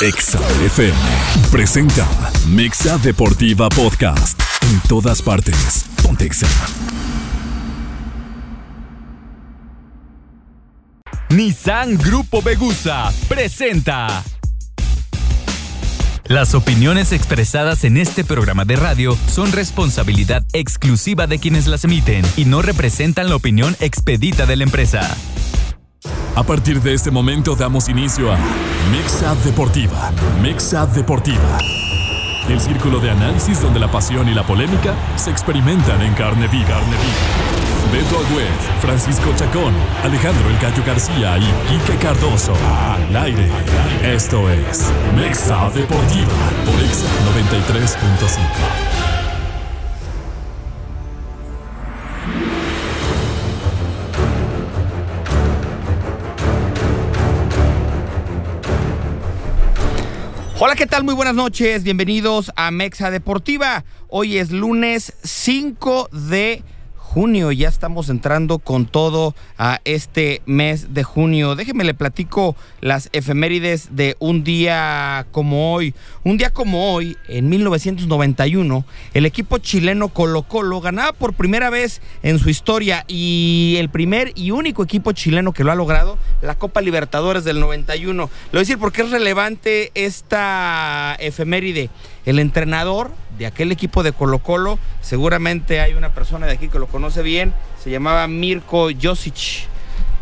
Exa FM presenta Mexa Deportiva Podcast. En todas partes. Pontexa. Nissan Grupo Begusa presenta. Las opiniones expresadas en este programa de radio son responsabilidad exclusiva de quienes las emiten y no representan la opinión expedita de la empresa. A partir de este momento damos inicio a Mexa Deportiva. Mexa Deportiva. El círculo de análisis donde la pasión y la polémica se experimentan en carne viva. Beto Agüed, Francisco Chacón, Alejandro El Gallo García y Quique Cardoso. Al aire. Esto es Mexa Deportiva por Exa 93.5. Hola, ¿qué tal? Muy buenas noches. Bienvenidos a Mexa Deportiva. Hoy es lunes 5 de junio. Ya estamos entrando con todo a este mes de junio. Déjeme le platico las efemérides de un día como hoy. Un día como hoy, en 1991, el equipo chileno Colo Colo ganaba por primera vez en su historia y el primer y único equipo chileno que lo ha logrado, la Copa Libertadores del 91. Lo voy a decir porque es relevante esta efeméride. El entrenador de aquel equipo de Colo Colo, seguramente hay una persona de aquí que lo conoce bien, se llamaba Mirko Josic.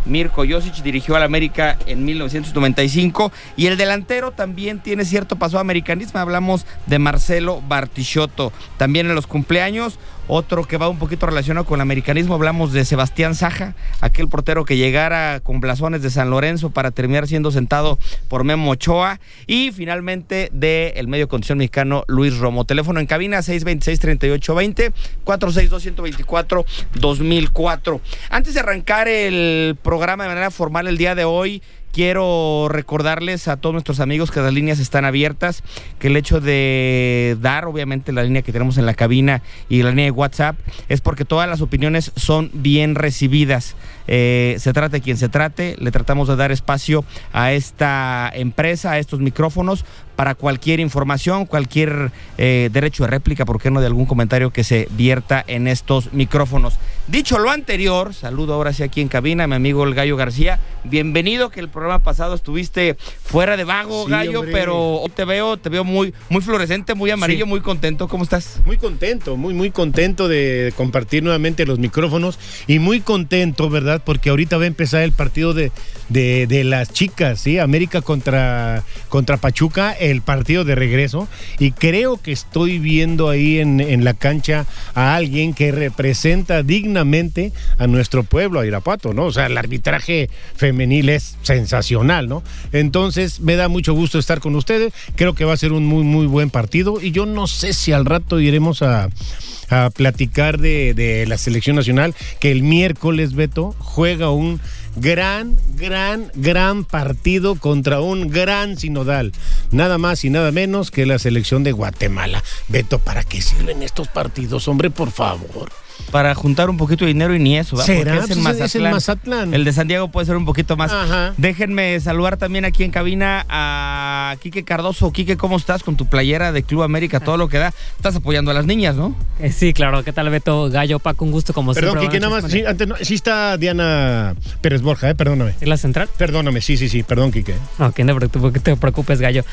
Mirko Josic dirigió al América en 1995 y el delantero también tiene cierto paso americanismo. Hablamos de Marcelo Bartichotto. También en los cumpleaños, otro que va un poquito relacionado con el americanismo, hablamos de Sebastián Saja, aquel portero que llegara con blasones de San Lorenzo para terminar siendo sentado por Memo Ochoa. Y finalmente de el medio condición mexicano Luis Romo. Teléfono en cabina 626-3820, 462-124-2004. Antes de arrancar el programa de manera formal el día de hoy, quiero recordarles a todos nuestros amigos que las líneas están abiertas, que el hecho de dar, obviamente, la línea que tenemos en la cabina y la línea de WhatsApp es porque todas las opiniones son bien recibidas. Eh, se trate quien se trate, le tratamos de dar espacio a esta empresa, a estos micrófonos, para cualquier información, cualquier eh, derecho de réplica, ¿por qué no de algún comentario que se vierta en estos micrófonos? Dicho lo anterior, saludo ahora sí aquí en cabina, mi amigo el Gallo García. Bienvenido, que el programa pasado estuviste fuera de vago, Sí, Gallo, hombre. pero hoy te veo, te veo muy, muy fluorescente, muy amarillo, Sí. muy contento. ¿Cómo estás? Muy contento, muy, muy contento de compartir nuevamente los micrófonos y muy contento, ¿verdad? Porque ahorita va a empezar el partido de, de, de las chicas, ¿sí? América contra, contra Pachuca, el partido de regreso. Y creo que estoy viendo ahí en, en la cancha a alguien que representa dignamente a nuestro pueblo, a Irapuato, ¿no? O sea, el arbitraje femenil es sensacional, ¿no? Entonces, me da mucho gusto estar con ustedes. Creo que va a ser un muy, muy buen partido. Y yo no sé si al rato iremos a, a platicar de, de la selección nacional, que el miércoles, Beto, juega un gran, gran, gran partido contra un gran sinodal. Nada más y nada menos que la selección de Guatemala. Beto, ¿para qué sirven estos partidos, hombre, por favor? Para juntar un poquito de dinero y ni eso, ¿verdad? ¿Será? Porque es en Pues es Mazatlán. en Mazatlán. El de San Diego puede ser un poquito más. Ajá. Déjenme saludar también aquí en cabina a Quique Cardoso. Quique, ¿cómo estás con tu playera de Club América? Todo lo que da. Estás apoyando a las niñas, ¿no? Eh, Sí, claro. ¿Qué tal, Beto? Gallo, Paco, un gusto como Perdón, siempre. Quique, nada más. Sí, antes no- sí está Diana Pérez Borja, ¿eh? Perdóname. ¿Es la central? Perdóname, sí, sí, sí, perdón, Quique. No, que no te preocupes, Gallo.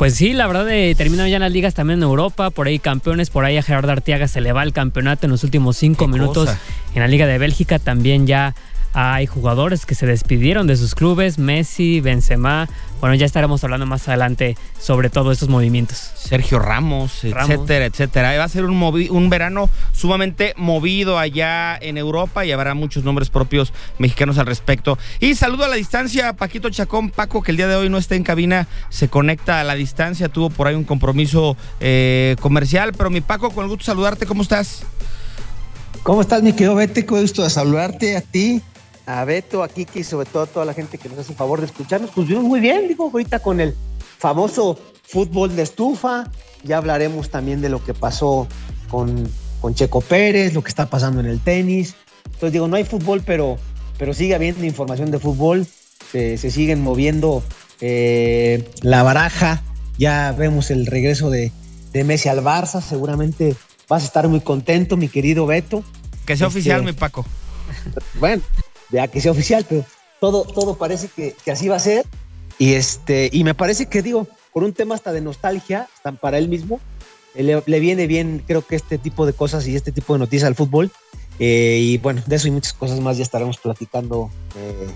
Pues sí, la verdad, eh, terminan ya las ligas también en Europa. Por ahí campeones, por ahí a Gerardo Arteaga se le va el campeonato en los últimos cinco minutos. cosa. En la Liga de Bélgica también ya hay jugadores que se despidieron de sus clubes. Messi, Benzema. Bueno, ya estaremos hablando más adelante sobre todos estos movimientos. Sergio Ramos, Ramos. etcétera, etcétera. Va a ser un, movi- un verano sumamente movido allá en Europa y habrá muchos nombres propios mexicanos al respecto. Y saludo a la distancia a Paquito Chacón, Paco, que el día de hoy no está en cabina, se conecta a la distancia, tuvo por ahí un compromiso eh, comercial, pero mi Paco, con el gusto de saludarte, ¿cómo estás? ¿Cómo estás, mi querido Vete? Qué gusto de saludarte a ti, a Beto, a Kiki y sobre todo a toda la gente que nos hace el favor de escucharnos. Pues vimos muy bien, digo, ahorita con el famoso fútbol de estufa. Ya hablaremos también de lo que pasó con, con Checo Pérez, lo que está pasando en el tenis. Entonces digo, no hay fútbol, pero, pero sigue habiendo información de fútbol. Se, se siguen moviendo eh, la baraja ya vemos el regreso de, de Messi al Barça, seguramente vas a estar muy contento, mi querido Beto. Que sea Este- oficial, mi Paco. Bueno, ya que sea oficial, pero todo, todo parece que, que así va a ser. Y, este, y me parece que, digo, por un tema hasta de nostalgia, hasta para él mismo, eh, le, le viene bien, creo que este tipo de cosas y este tipo de noticias al fútbol. Eh, y bueno, de eso y muchas cosas más ya estaremos platicando eh,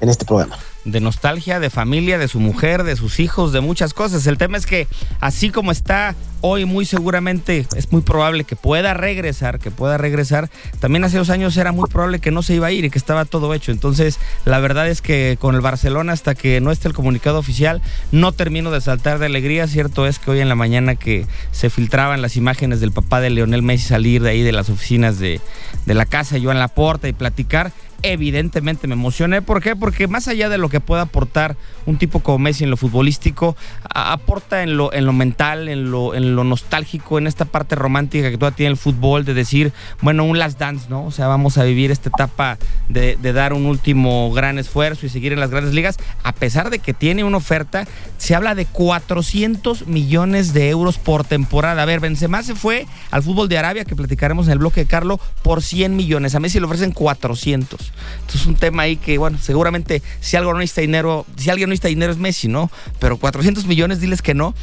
en este programa. de nostalgia, de familia, de su mujer, de sus hijos, de muchas cosas. El tema es que así como está hoy, muy seguramente es muy probable que pueda regresar, que pueda regresar. También hace dos años era muy probable que no se iba a ir y que estaba todo hecho. Entonces, la verdad es que con el Barcelona, hasta que no esté el comunicado oficial, no termino de saltar de alegría. Cierto es que hoy en la mañana que se filtraban las imágenes del papá de Leonel Messi salir de ahí de las oficinas de, de la casa, yo en la puerta y platicar, evidentemente me emocioné. ¿Por qué? Porque más allá de lo que pueda aportar un tipo como Messi en lo futbolístico, aporta en lo, en lo mental, en lo, en lo nostálgico, en esta parte romántica que todavía tiene el fútbol, de decir, bueno, un last dance, ¿no? O sea, vamos a vivir esta etapa de, de dar un último gran esfuerzo y seguir en las grandes ligas, a pesar de que tiene una oferta, se habla de 400 millones de euros por temporada. A ver, Benzema se fue al fútbol de Arabia, que platicaremos en el bloque de Carlo, por 100 millones. A Messi le ofrecen 400. Entonces es un tema ahí que, bueno, seguramente si algo no necesita dinero, si alguien no necesita dinero es Messi, ¿no? Pero 400 millones, diles que no.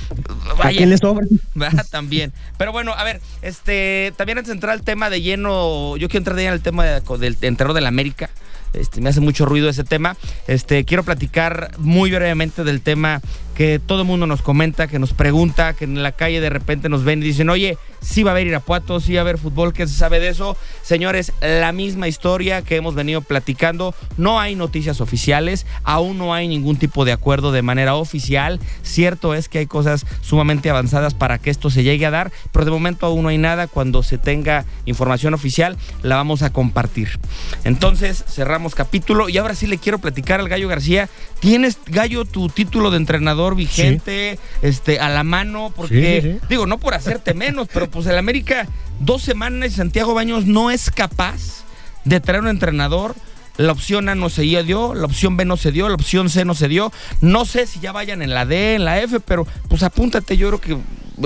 ¿A Vaya. quién le sobra? ¿verdad? También. Pero bueno, a ver, este, también antes de entrar al tema de lleno, yo quiero entrar de lleno al tema de- del entrenador de la América. Este, me hace mucho ruido ese tema. Este, quiero platicar muy brevemente del tema que todo el mundo nos comenta, que nos pregunta, que en la calle de repente nos ven y dicen, oye, sí va a haber Irapuato, sí va a haber fútbol, ¿qué se sabe de eso? Señores, la misma historia que hemos venido platicando, no hay noticias oficiales, aún no hay ningún tipo de acuerdo de manera oficial. Cierto es que hay cosas sumamente avanzadas para que esto se llegue a dar, pero de momento aún no hay nada. Cuando se tenga información oficial, la vamos a compartir. Entonces, cerramos capítulo y ahora sí le quiero platicar al Gallo García. ¿Tienes, Gallo, tu título de entrenador vigente este, a la mano? Porque, Sí, sí, sí. digo, no por hacerte menos, pero pues el América, dos semanas y Santiago Baños no es capaz de traer un entrenador. La opción A no se dio, la opción B no se dio, la opción C no se dio. No sé si ya vayan en la D, en la F, pero pues apúntate, yo creo que,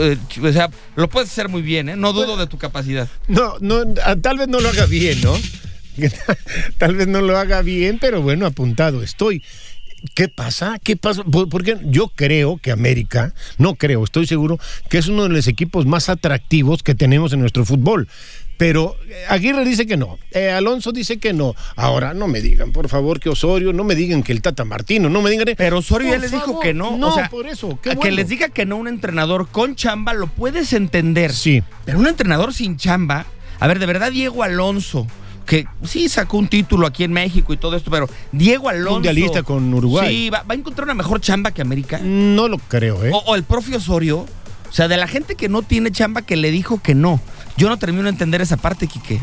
eh, o sea, lo puedes hacer muy bien, ¿eh? No dudo de tu capacidad. No, no, ah, tal vez no lo haga bien, ¿no? tal vez no lo haga bien, pero bueno, apuntado estoy. ¿Qué pasa? ¿Qué pasa? Por- Porque yo creo que América, no creo, estoy seguro que es uno de los equipos más atractivos que tenemos en nuestro fútbol. Pero eh, Aguirre dice que no, eh, Alonso dice que no. Ahora no me digan, por favor, que Osorio, no me digan que el Tata Martino, no me digan. Pero Osorio ya les dijo que no. No, o sea, por eso. qué a que bueno. les diga que no un entrenador con chamba lo puedes entender. Sí. Pero un entrenador sin chamba, a ver, de verdad Diego Alonso, que sí sacó un título aquí en México y todo esto, pero Diego Alonso. Mundialista con Uruguay. Sí, va, va a encontrar una mejor chamba que América. No lo creo, ¿eh? O, o el propio Osorio. O sea, de la gente que no tiene chamba que le dijo que no. Yo no termino de entender esa parte, Quique.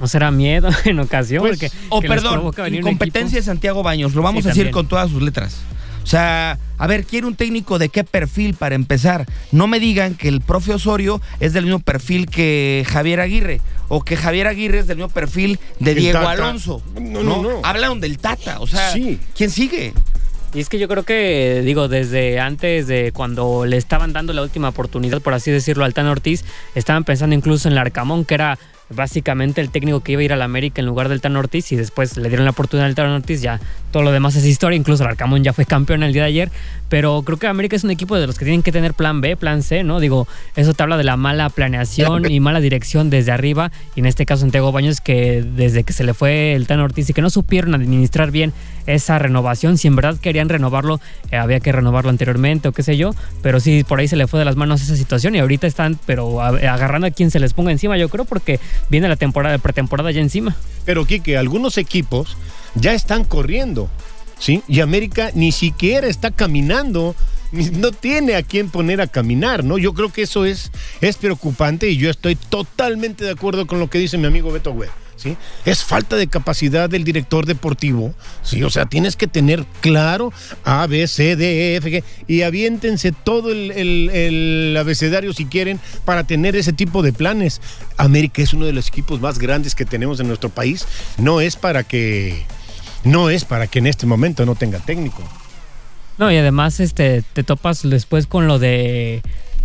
¿No será miedo en ocasión? Pues, Porque- O perdón, incompetencia de? Santiago Baños. Lo vamos Sí, a decir también. con todas sus letras. O sea, a ver, quiere un técnico de qué perfil para empezar. No me digan que el profe Osorio es del mismo perfil que Javier Aguirre o que Javier Aguirre es del mismo perfil de El Diego Tata. Alonso. No, no, no. Hablaron del Tata, o sea, Sí. ¿quién sigue? Y es que yo creo que, digo, desde antes de cuando le estaban dando la última oportunidad, por así decirlo, al Tan Ortiz, estaban pensando incluso en Larcamón, que era básicamente el técnico que iba a ir al América en lugar del Tan Ortiz, y después le dieron la oportunidad al Tan Ortiz, ya todo lo demás es historia, incluso Larcamón ya fue campeón el día de ayer, pero creo que América es un equipo de los que tienen que tener plan B, plan C, ¿no? Digo, eso te habla de la mala planeación y mala dirección desde arriba, y en este caso Santiago Baños, que desde que se le fue el Tan Ortiz y que no supieron administrar bien esa renovación, si en verdad querían renovarlo, eh, había que renovarlo anteriormente o qué sé yo, pero sí, por ahí se le fue de las manos esa situación y ahorita están, pero agarrando a quien se les ponga encima, yo creo, porque viene la temporada, pretemporada ya encima. Pero Quique, algunos equipos ya están corriendo, ¿sí? Y América ni siquiera está caminando, no tiene a quién poner a caminar, ¿no? Yo creo que eso es, es preocupante y yo estoy totalmente de acuerdo con lo que dice mi amigo Beto Webb. ¿Sí? Es falta de capacidad del director deportivo, ¿sí? O sea, tienes que tener claro A, B, C, D, E, F, G, y aviéntense todo el- el abecedario si quieren para tener ese tipo de planes. América es uno de los equipos más grandes que tenemos en nuestro país. No es para que, no es para que en este momento no tenga técnico. No, y además este te topas después con lo de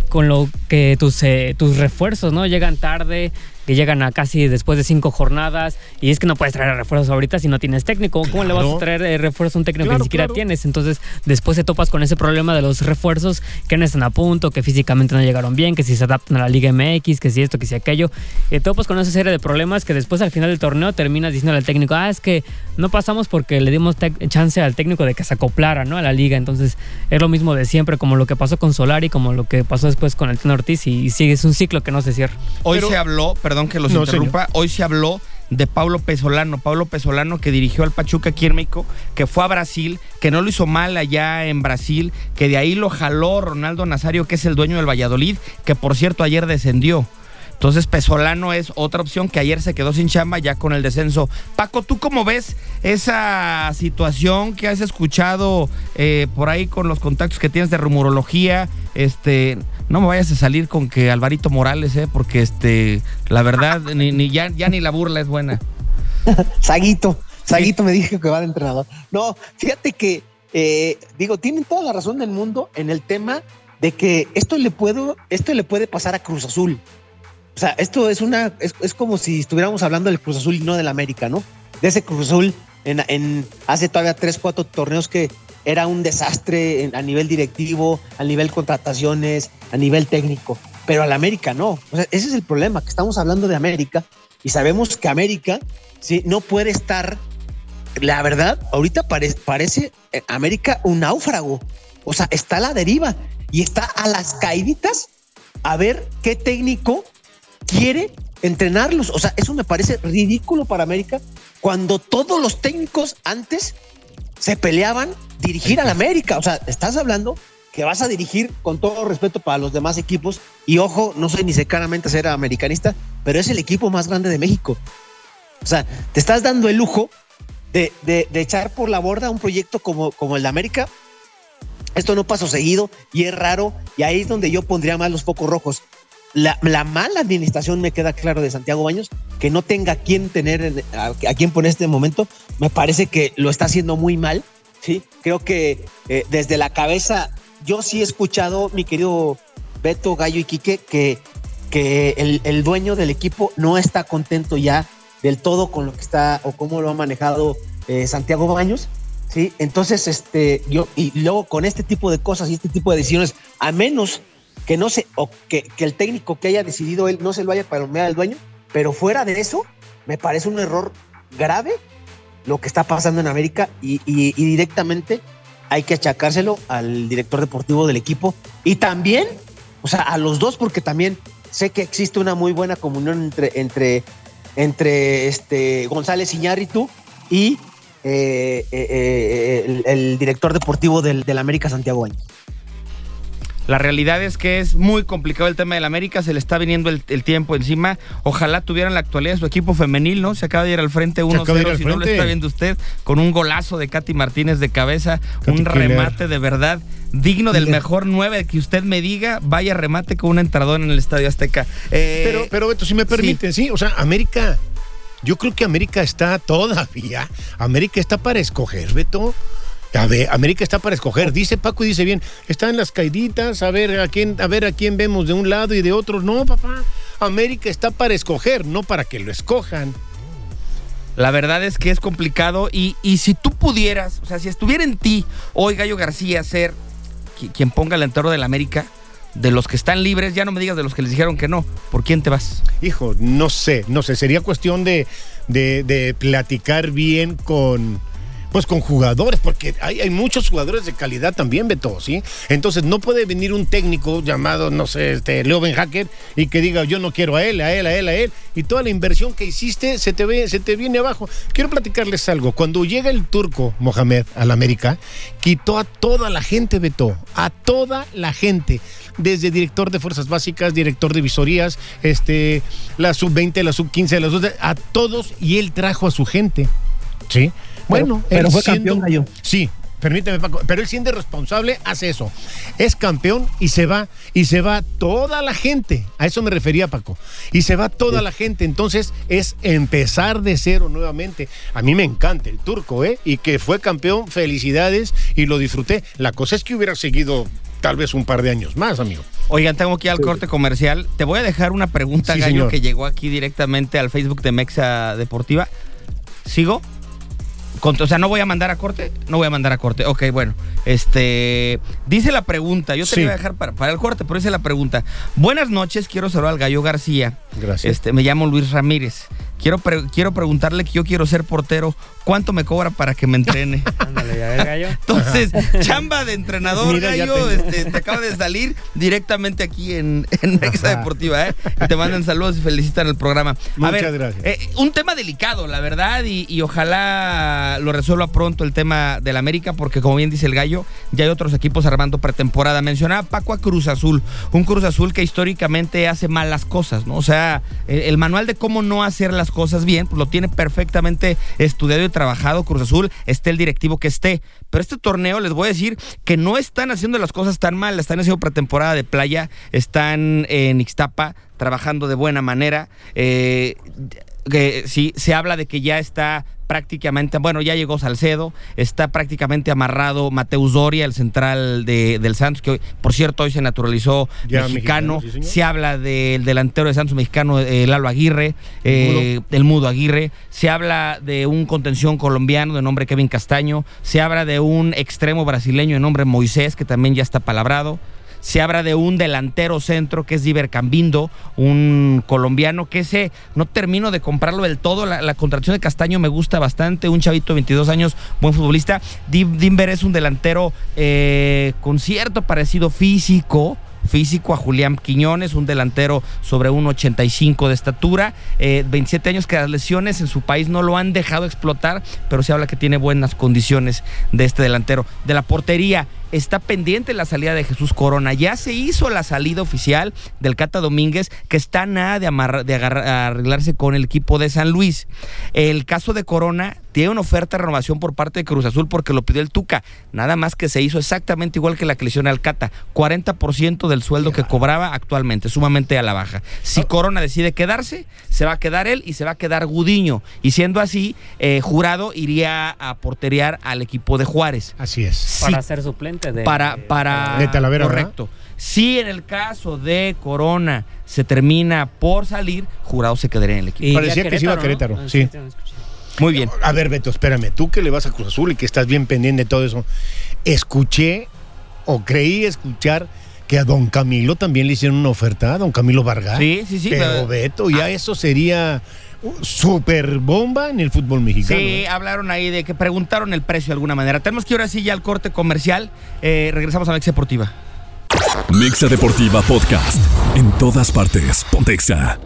con lo que tus, eh, tus refuerzos, ¿no? Llegan tarde, que llegan a casi después de cinco jornadas y es que no puedes traer refuerzos ahorita si no tienes técnico. ¿Cómo le vas a traer eh, refuerzos a un técnico que ni siquiera tienes? Entonces después te topas con ese problema de los refuerzos que no están a punto, que físicamente no llegaron bien, que si se adaptan a la Liga MX, que si esto, que si aquello. Y te topas con esa serie de problemas que después al final del torneo terminas diciendo al técnico, ah, es que no pasamos porque le dimos chance al técnico de que se acoplara ¿no? a la liga. Entonces es lo mismo de siempre, como lo que pasó con Solari, como lo que pasó después con el Teno Ortiz y, sigue, es un ciclo que no se cierra. Hoy se habló, perdón, perdón que los interrumpa, hoy se habló de Pablo Pesolano, Pablo Pesolano que dirigió al Pachuca aquí en México, que fue a Brasil, que no lo hizo mal allá en Brasil, que de ahí lo jaló Ronaldo Nazario, que es el dueño del Valladolid, que por cierto ayer descendió. Entonces Pesolano es otra opción que ayer se quedó sin chamba ya con el descenso. Paco, ¿tú cómo ves esa situación que has escuchado eh, por ahí con los contactos que tienes de rumorología? Este, no me vayas a salir con que Alvarito Morales, eh, porque este, la verdad, ni, ya, ya ni la burla es buena. Saguito, Saguito me dijo que va de entrenador. No, fíjate que eh, digo, tienen toda la razón del mundo en el tema de que esto le puedo, esto le puede pasar a Cruz Azul. O sea, esto es una, es, como si estuviéramos hablando del Cruz Azul y no del América, ¿no? De ese Cruz Azul en, hace todavía tres, cuatro torneos que era un desastre a nivel directivo, a nivel contrataciones, a nivel técnico. Pero al América no. O sea, ese es el problema, que estamos hablando de América y sabemos que América sí, no puede estar, la verdad, ahorita parece eh, América un náufrago. O sea, está a la deriva y está a las caíditas a ver qué técnico quiere entrenarlos. O sea, eso me parece ridículo para América cuando todos los técnicos antes se peleaban dirigir al América. O sea, estás hablando que vas a dirigir con todo respeto para los demás equipos. Y ojo, no soy ni secaramente ser americanista, pero es el equipo más grande de México. O sea, te estás dando el lujo de, echar por la borda un proyecto como, como el de América. Esto no pasó seguido y es raro. Y ahí es donde yo pondría más los focos rojos la, mala administración me queda claro de Santiago Baños, que no tenga a quién tener, a, quién poner este momento, me parece que lo está haciendo muy mal. Sí, creo que eh, desde la cabeza, yo sí he escuchado, mi querido Beto, Gallo y Quique, que, que el, el dueño del equipo no está contento ya del todo con lo que está o cómo lo ha manejado eh, Santiago Baños. Sí, entonces, este, yo, y luego con este tipo de cosas y este tipo de decisiones, a menos que no se, o que, el técnico que haya decidido él no se lo haya palomeado al dueño, pero fuera de eso, me parece un error grave lo que está pasando en América y, directamente hay que achacárselo al director deportivo del equipo y también, o sea, a los dos, porque también sé que existe una muy buena comunión entre, entre, entre este González Iñárritu y eh, eh, eh, el, director deportivo del, del América, Santiago. La realidad es que es muy complicado el tema del América, se le está viniendo el, tiempo encima. Ojalá tuvieran la actualidad su equipo femenil, ¿no? Se acaba de ir al frente 1-0, si no lo está viendo usted, con un golazo de Katy Martínez de cabeza, un remate de verdad digno del mejor 9 que usted me diga, vaya remate con un entrador en el Estadio Azteca. Eh, pero, pero Beto, si me permiten, sí, o sea, América, yo creo que América está todavía, América está para escoger, Beto. A ver, América está para escoger. Dice Paco y dice bien, está en las caiditas, a ver a quién, a ver a quién vemos de un lado y de otro. No, papá. América está para escoger, no para que lo escojan. La verdad es que es complicado y, y si tú pudieras, o sea, si estuviera en ti hoy Gallo García ser quien ponga el entero del América, de los que están libres, ya no me digas de los que les dijeron que no, ¿por quién te vas? Hijo, no sé, no sé, sería cuestión de, de, de platicar bien con pues con jugadores, porque hay, hay muchos jugadores de calidad también, Beto, ¿sí? Entonces no puede venir un técnico llamado, no sé, este Leo Ben Hacker y que diga yo no quiero a él, a él, a él, a él, y toda la inversión que hiciste se te, ve, se te viene abajo. Quiero platicarles algo. Cuando llega el turco Mohamed al América, quitó a toda la gente, Beto, a toda la gente desde director de fuerzas básicas, director de visorías, este, la sub-20, la sub-15, la sub a todos y él trajo a su gente. ¿Sí? Bueno, pero, fue campeón gallo. Sí, permíteme Paco, pero él siendo responsable hace eso. Es campeón y se va, y se va toda la gente. A eso me refería Paco. Y se va toda la gente. Entonces es empezar de cero nuevamente. A mí me encanta el turco, ¿eh? Y que fue campeón, felicidades y lo disfruté. La cosa es que hubiera seguido tal vez un par de años más, amigo. Oigan, tengo que ir al corte comercial. Te voy a dejar una pregunta, Sí, Gallo, señor. que llegó aquí directamente al Facebook de Mexa Deportiva. ¿Sigo? Con- o sea, no voy a mandar a corte. No voy a mandar a corte. Ok, bueno. Este. Dice la pregunta. Yo te Sí. la iba a dejar para, para el corte, pero dice la pregunta. Buenas noches, quiero saludar al Gallo García. Gracias. Este, me llamo Luis Ramírez. Quiero, pre- quiero preguntarle que yo quiero ser portero. ¿Cuánto me cobra para que me entrene? Ándale, ya ves, gallo. Entonces, chamba de entrenador, Mira, gallo, te- este, te acaba de salir directamente aquí en, en Mexa. Deportiva, ¿eh? Y te mandan saludos y felicitan el programa. A Muchas ver, gracias. eh, un tema delicado, la verdad, y, y ojalá lo resuelva pronto el tema del América, porque como bien dice el gallo, ya hay otros equipos armando pretemporada. Mencionaba Paco a Cruz Azul, un Cruz Azul que históricamente hace mal las cosas, ¿no? O sea, el, el manual de cómo no hacer las cosas bien, pues lo tiene perfectamente estudiado y trabajado Cruz Azul, esté el directivo que esté. Pero este torneo les voy a decir que no están haciendo las cosas tan mal, están haciendo pretemporada de playa, están en Ixtapa trabajando de buena manera. Eh, que sí, se habla de que ya está prácticamente, bueno, ya llegó Salcedo, está prácticamente amarrado Mateus Doria, el central de, del Santos, que hoy, por cierto hoy se naturalizó Ya mexicano. mexicano, sí, señor. se habla del delantero de Santos mexicano, eh, Lalo Aguirre, eh, el mudo Aguirre. Se habla de un contención colombiano de nombre Kevin Castaño. Se habla de un extremo brasileño de nombre Moisés, que también ya está palabrado. Se habla de un delantero centro que es Diver Cambindo, un colombiano que ese no termino de comprarlo del todo. La, la contratación de Castaño me gusta bastante. Un chavito de 22 años, buen futbolista. Dim- Dimber es un delantero eh, con cierto parecido físico físico a Julián Quiñones, un delantero sobre 1,85 de estatura, eh, 27 años que las lesiones en su país no lo han dejado explotar, pero se habla que tiene buenas condiciones de este delantero. De la portería, está pendiente la salida de Jesús Corona. Ya se hizo la salida oficial del Cata Domínguez, que está a nada de, amarra- de agarrar- arreglarse con el equipo de San Luis. El caso de Corona tiene una oferta de renovación por parte de Cruz Azul porque lo pidió el Tuca. Nada más que se hizo exactamente igual que la que le hicieron al Cata. 40% del sueldo que cobraba actualmente, sumamente a la baja. Si Corona decide quedarse, se va a quedar él y se va a quedar Gudiño. Y siendo así, eh, Jurado iría a porterear al equipo de Juárez. Así es. Si Para ser suplente de. para, para De Talavera, ¿verdad? correcto. Si en el caso de Corona se termina por salir, Jurado se quedaría en el equipo. Y Parecía ya que se iba a. Querétaro, Ah, sí. Muy bien. A ver, Beto, espérame. Tú que le vas a Cruz Azul y que estás bien pendiente de todo eso, escuché o creí escuchar que a don Camilo también le hicieron una oferta, a don Camilo Vargas. Sí, sí, sí. Pero pero- Beto, ya eso sería super bomba en el fútbol mexicano. Sí, ¿eh? hablaron ahí de que preguntaron el precio de alguna manera. Tenemos que ir ahora sí ya al corte comercial. Eh, regresamos a Mex Deportiva. Mexa Deportiva Podcast. En todas partes. Pontexa.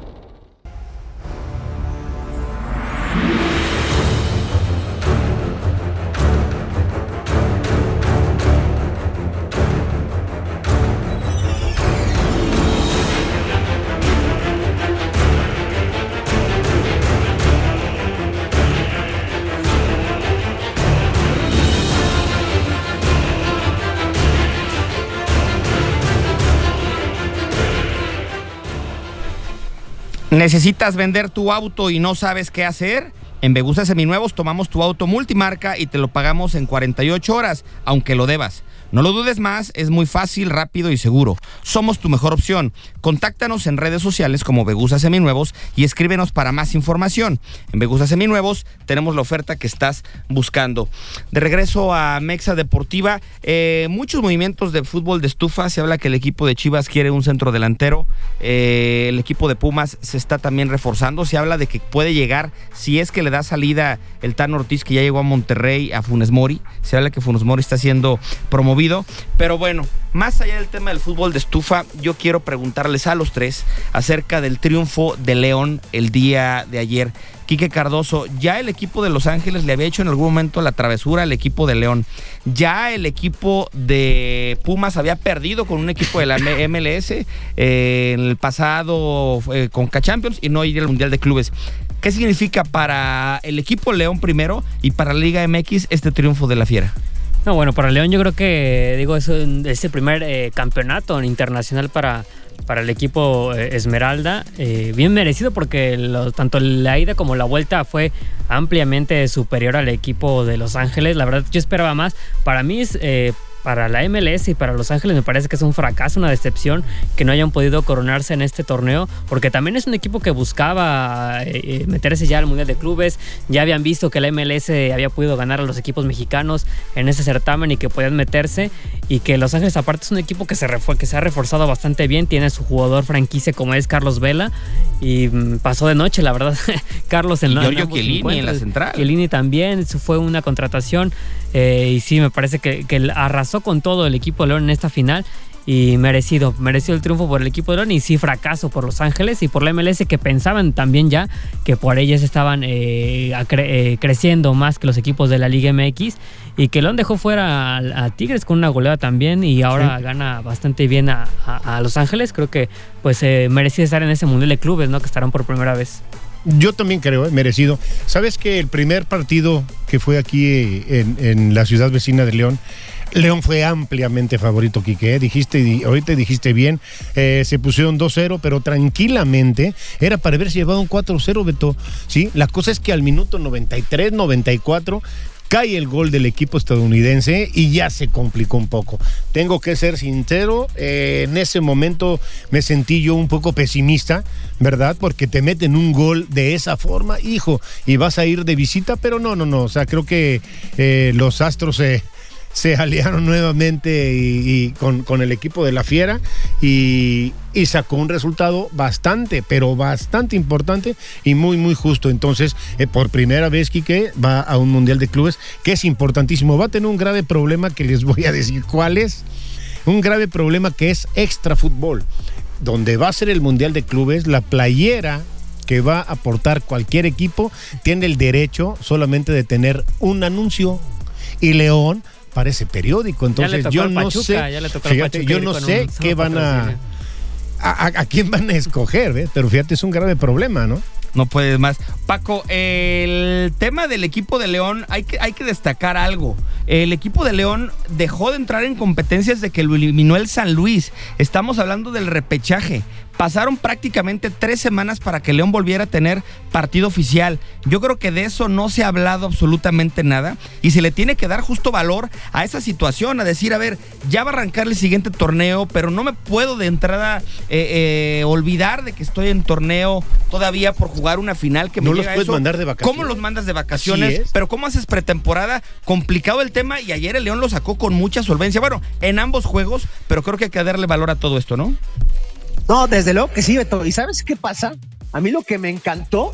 ¿Necesitas vender tu auto y no sabes qué hacer? En Begusa Seminuevos tomamos tu auto multimarca y te lo pagamos en 48 horas, aunque lo debas. No lo dudes más, es muy fácil, rápido y seguro. Somos tu mejor opción. Contáctanos en redes sociales como Begusa Seminuevos y escríbenos para más información. En Begusa Seminuevos tenemos la oferta que estás buscando. De regreso a Mexa Deportiva, eh, muchos movimientos de fútbol de estufa. Se habla que el equipo de Chivas quiere un centro delantero. Eh, el equipo de Pumas se está también reforzando. Se habla de que puede llegar, si es que le da salida el Tan Ortiz, que ya llegó a Monterrey, a Funes Mori. Se habla que Funes Mori está siendo promovido. Pero bueno, más allá del tema del fútbol de estufa, yo quiero preguntarles a los tres acerca del triunfo de León el día de ayer. Quique Cardoso, ya el equipo de Los Ángeles le había hecho en algún momento la travesura al equipo de León. Ya el equipo de Pumas había perdido con un equipo de la MLS eh, en el pasado eh, con Champions y no ir al Mundial de Clubes. ¿Qué significa para el equipo León primero y para la Liga MX este triunfo de la Fiera? No, bueno, para León yo creo que, digo, es, es el primer eh, campeonato internacional para, para el equipo eh, Esmeralda. Eh, bien merecido porque tanto la ida como la vuelta fue ampliamente superior al equipo de Los Ángeles. La verdad, yo esperaba más. Para mí es para la MLS y para Los Ángeles me parece que es un fracaso, una decepción que no hayan podido coronarse en este torneo, porque también es un equipo que buscaba eh, eh, meterse ya al Mundial de Clubes, ya habían visto que la MLS había podido ganar a los equipos mexicanos en ese certamen y que podían meterse, y que Los Ángeles aparte es un equipo que se, que se ha reforzado bastante bien, tiene su jugador franquicia como es Carlos Vela, y mm, pasó de noche, la verdad, Carlos en, y Giorgio Chiellini en la central. Chiellini también, fue una contratación, eh, y sí, me parece que, que arrasó con todo el equipo de León en esta final y merecido, merecido el triunfo por el equipo de León y sí fracaso por Los Ángeles y por la MLS que pensaban también ya que por ellas estaban eh, eh, creciendo más que los equipos de la Liga MX y que León dejó fuera a, Tigres con una goleada también y ahora gana bastante bien a, Los Ángeles, creo que pues merecía estar en ese Mundial de Clubes, ¿no? Que estarán por primera vez. Yo también creo, merecido. ¿Sabes que el primer partido que fue aquí en, en la ciudad vecina de León, León fue ampliamente favorito, Quique. ¿eh? Dijiste, ahorita dijiste bien, eh, se pusieron 2-0, pero tranquilamente era para haberse llevado un 4-0, Beto. ¿sí? La cosa es que al minuto 93, 94, cae el gol del equipo estadounidense y ya se complicó un poco. Tengo que ser sincero, eh, en ese momento me sentí yo un poco pesimista, ¿verdad? Porque te meten un gol de esa forma, hijo, y vas a ir de visita, pero no, no, no, o sea, creo que los Astros se se aliaron nuevamente y, con, el equipo de la Fiera y, sacó un resultado bastante, pero bastante importante y muy, muy justo. Entonces, eh, por primera vez, Quique va a un Mundial de Clubes que es importantísimo. Va a tener un grave problema que les voy a decir cuál es. Un grave problema que es extra fútbol. Donde va a ser el Mundial de Clubes, la playera que va a aportar cualquier equipo tiene el derecho solamente de tener un anuncio. Y León parece periódico. Entonces yo no sé, fíjate, yo no sé qué van a, a, quién van a escoger, pero fíjate, es un grave problema, ¿no? No puedes más. Paco, el tema del equipo de León, hay que, hay que destacar algo. El equipo de León dejó de entrar en competencias de que lo eliminó el San Luis. Estamos hablando del repechaje. Pasaron prácticamente tres semanas para que León volviera a tener partido oficial. Yo creo que de eso no se ha hablado absolutamente nada y se le tiene que dar justo valor a esa situación, a decir, a ver, ya va a arrancar el siguiente torneo, pero no me puedo de entrada eh, eh, olvidar de que estoy en torneo todavía por jugar una final que me no los puedes mandar de vacaciones. ¿Cómo los mandas de vacaciones? Pero ¿cómo haces pretemporada? Complicado el tema y ayer el León lo sacó con mucha solvencia. Bueno, en ambos juegos, pero creo que hay que darle valor a todo esto, ¿no? No, desde luego que sí, Beto. ¿Y sabes qué pasa? A mí lo que me encantó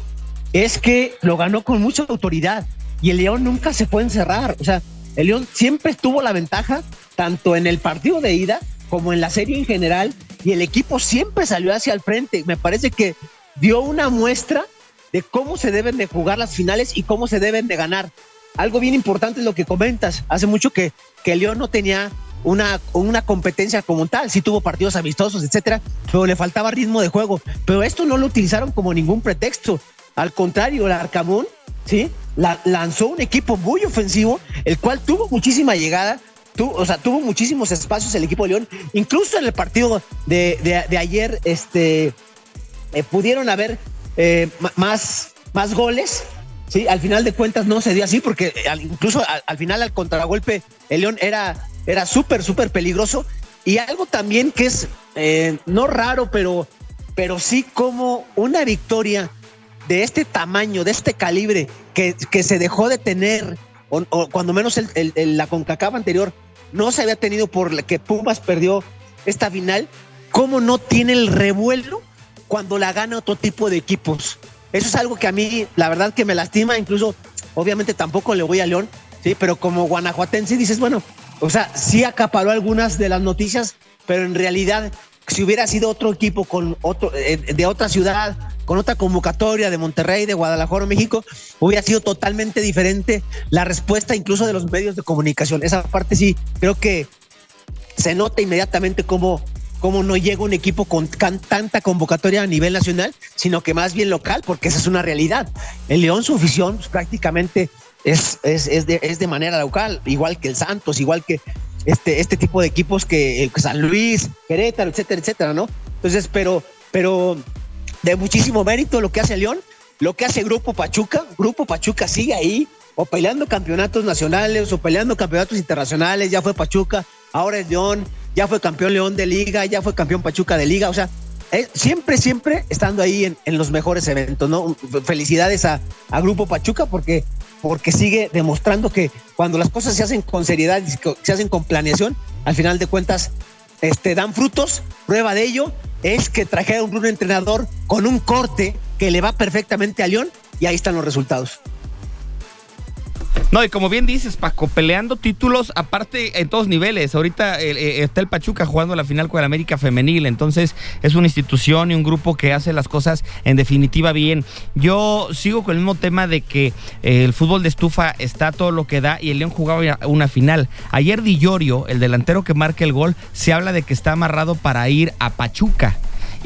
es que lo ganó con mucha autoridad y el León nunca se fue a encerrar. O sea, el León siempre tuvo la ventaja, tanto en el partido de ida como en la serie en general, y el equipo siempre salió hacia el frente. Me parece que dio una muestra de cómo se deben de jugar las finales y cómo se deben de ganar. Algo bien importante es lo que comentas. Hace mucho que, que el León no tenía una, una competencia como tal, sí tuvo partidos amistosos, etcétera, pero le faltaba ritmo de juego. Pero esto no lo utilizaron como ningún pretexto. Al contrario, el Arcamón, ¿sí? La, lanzó un equipo muy ofensivo, el cual tuvo muchísima llegada, o sea, tuvo muchísimos espacios el equipo de León. Incluso en el partido de, de, ayer, este, eh, pudieron haber eh, más, más goles. Sí, al final de cuentas no se dio así porque incluso al, final al contragolpe el León era era súper, súper peligroso. Y algo también que es eh, no raro, pero, pero sí como una victoria de este tamaño, de este calibre, que, que se dejó de tener, o, cuando menos la CONCACAF anterior no se había tenido por la que Pumas perdió esta final, ¿cómo no tiene el revuelo cuando la gana otro tipo de equipos? Eso es algo que a mí, la verdad, que me lastima, incluso, obviamente tampoco le voy a León, sí, pero como guanajuatense dices, bueno, o sea, sí acaparó algunas de las noticias, pero en realidad, si hubiera sido otro equipo con otro, eh, de otra ciudad, con otra convocatoria de Monterrey, de Guadalajara, México, hubiera sido totalmente diferente la respuesta incluso de los medios de comunicación. Esa parte sí, creo que se nota inmediatamente cómo, cómo no llega un equipo con tanta convocatoria a nivel nacional, sino que más bien local, porque esa es una realidad. El León, su afición, pues, prácticamente es, es, es, de, es de manera local, igual que el Santos, igual que este, este tipo de equipos que San Luis, Querétaro, etcétera, etcétera, ¿no? Entonces, pero, pero de muchísimo mérito lo que hace León, lo que hace Grupo Pachuca, Grupo Pachuca sigue ahí, o peleando campeonatos nacionales, o peleando campeonatos internacionales, ya fue Pachuca, ahora es León, ya fue campeón León de liga, ya fue campeón Pachuca de liga, o sea, eh, siempre, siempre estando ahí en, en, los mejores eventos, ¿no? Felicidades a, a, Grupo Pachuca porque, porque sigue demostrando que cuando las cosas se hacen con seriedad y se hacen con planeación, al final de cuentas este, dan frutos. Prueba de ello es que trajeron un entrenador con un corte que le va perfectamente a León y ahí están los resultados. No, y como bien dices, Paco, peleando títulos aparte en todos niveles. Ahorita eh, está el Pachuca jugando la final con el América Femenil, entonces es una institución y un grupo que hace las cosas en definitiva bien. Yo sigo con el mismo tema de que eh, el fútbol de estufa está todo lo que da y el León jugaba una final. Ayer Di Llorio, el delantero que marca el gol, se habla de que está amarrado para ir a Pachuca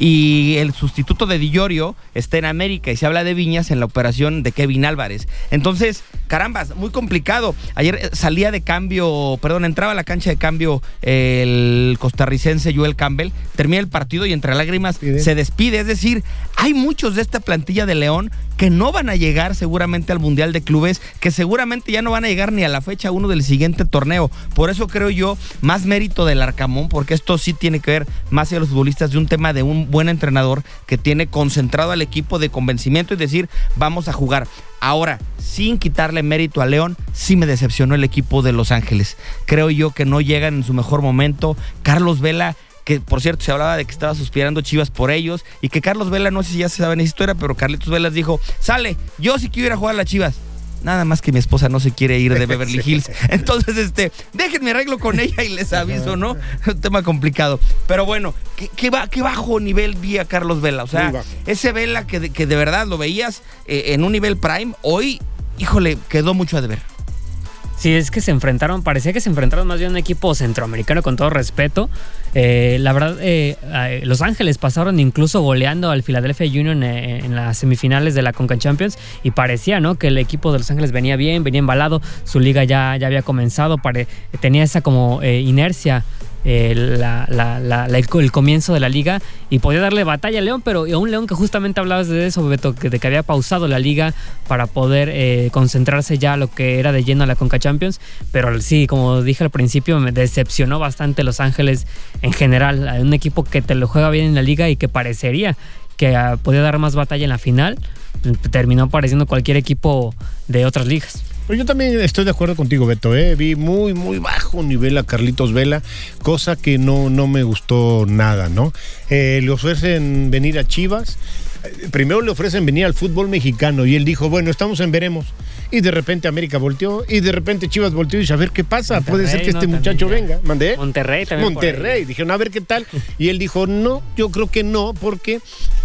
y el sustituto de Dillorio está en América y se habla de Viñas en la operación de Kevin Álvarez. Entonces, carambas, muy complicado. Ayer eh, salía de cambio, perdón, entraba a la cancha de cambio el costarricense Joel Campbell, termina el partido y entre lágrimas se despide. Es decir, hay muchos de esta plantilla de León que no van a llegar seguramente al Mundial de Clubes, que seguramente ya no van a llegar ni a la fecha uno del siguiente torneo. Por eso creo yo más mérito del Arcamón, porque esto sí tiene que ver más a los futbolistas de un tema de un buen entrenador que tiene concentrado al equipo de convencimiento y decir, vamos a jugar. Ahora, sin quitarle mérito a León, sí me decepcionó el equipo de Los Ángeles. Creo yo que no llegan en su mejor momento. Carlos Vela que por cierto se hablaba de que estaba suspirando Chivas por ellos y que Carlos Vela, no sé si ya se sabe en esa historia, pero Carlitos Velas dijo, sale, yo sí quiero ir a jugar a las Chivas. Nada más que mi esposa no se quiere ir de Beverly Hills. Entonces, este, déjenme arreglo con ella y les aviso, ¿no? Un tema complicado. Pero bueno, ¿qué, qué bajo nivel vi a Carlos Vela? O sea, ese Vela que de, que de verdad lo veías eh, en un nivel prime, hoy, híjole, quedó mucho a deber. Sí, es que se enfrentaron, parecía que se enfrentaron más bien un equipo centroamericano con todo respeto. Eh, la verdad, eh, Los Ángeles pasaron incluso goleando al Philadelphia Union eh, en las semifinales de la Conca Champions y parecía ¿no? que el equipo de Los Ángeles venía bien, venía embalado, su liga ya, ya había comenzado, tenía esa como inercia el, el, comienzo de la liga y podía darle batalla a León, pero a un León que justamente hablabas de eso, de que había pausado la liga para poder eh, concentrarse ya a lo que era de lleno a la Conca Champions, pero sí, como dije al principio, me decepcionó bastante Los Ángeles en general, un equipo que te lo juega bien en la liga y que parecería que ah, podía dar más batalla en la final, terminó pareciendo cualquier equipo de otras ligas yo también estoy de acuerdo contigo, Beto. ¿eh? Vi muy, muy bajo nivel a Carlitos Vela, cosa que no, no me gustó nada, ¿no? Eh, le ofrecen venir a Chivas. Eh, primero le ofrecen venir al fútbol mexicano y él dijo, bueno, estamos en veremos. Y de repente América volteó y de repente Chivas volteó y dice, a ver qué pasa, puede ser que este muchacho venga. ¿Mandé? Monterrey también. Monterrey. Dijeron, a ver qué tal. Y él dijo, no, yo creo que no, porque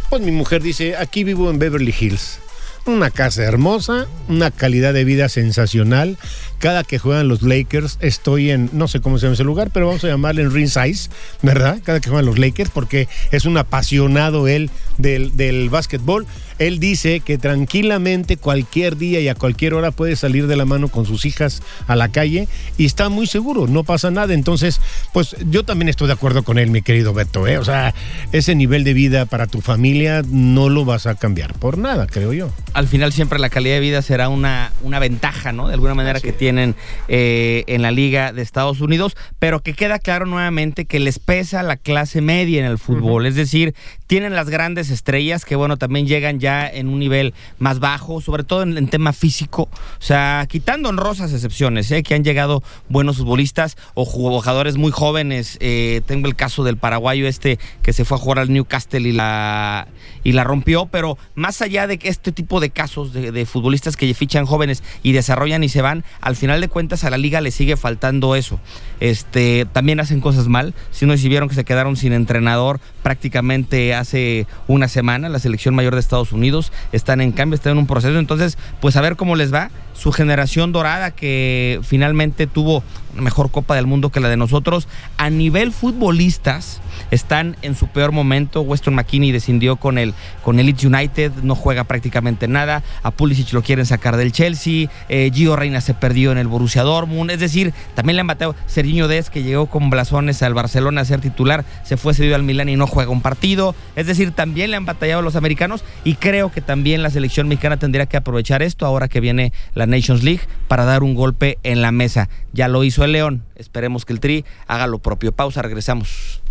pues mi mujer dice, aquí vivo en Beverly Hills una casa hermosa, una calidad de vida sensacional. Cada que juegan los Lakers estoy en, no sé cómo se llama ese lugar, pero vamos a llamarle en ringside, ¿verdad? Cada que juegan los Lakers porque es un apasionado él del, del básquetbol. Él dice que tranquilamente cualquier día y a cualquier hora puede salir de la mano con sus hijas a la calle y está muy seguro, no pasa nada. Entonces, pues yo también estoy de acuerdo con él, mi querido Beto. ¿eh? O sea, ese nivel de vida para tu familia no lo vas a cambiar por nada, creo yo. Al final siempre la calidad de vida será una, una ventaja, ¿no? De alguna manera que tienen eh, en la Liga de Estados Unidos, pero que queda claro nuevamente que les pesa la clase media en el fútbol. Es decir, tienen las grandes estrellas que, bueno, también llegan ya en un nivel más bajo, sobre todo en, tema físico. O sea, quitando honrosas excepciones, ¿eh? que han llegado buenos futbolistas o jugadores muy jóvenes. Eh, tengo el caso del paraguayo este que se fue a jugar al Newcastle y la, y la rompió, pero más allá de este tipo de casos de, futbolistas que fichan jóvenes y desarrollan y se van, al final de cuentas a la liga le sigue faltando eso. Este, también hacen cosas mal. Si no, si vieron que se quedaron sin entrenador prácticamente hace una semana, la selección mayor de Estados Unidos están en cambio, están en un proceso. Entonces, pues a ver cómo les va. Su generación dorada que finalmente tuvo mejor Copa del Mundo que la de nosotros. A nivel futbolistas, están en su peor momento. Weston McKinney descendió con el, con el United, no juega prácticamente nada. A Pulisic lo quieren sacar del Chelsea. Eh, Gio Reina se perdió en el Borussia Dortmund. Es decir, también le han bateado Serginho Des, que llegó con blasones al Barcelona a ser titular, se fue cedido al Milán y no juega un partido. Es decir, también le han batallado los americanos y creo que también la selección mexicana tendría que aprovechar esto ahora que viene la Nations League para dar un golpe en la mesa. Ya lo hizo el León. Esperemos que el Tri haga lo propio. Pausa, regresamos.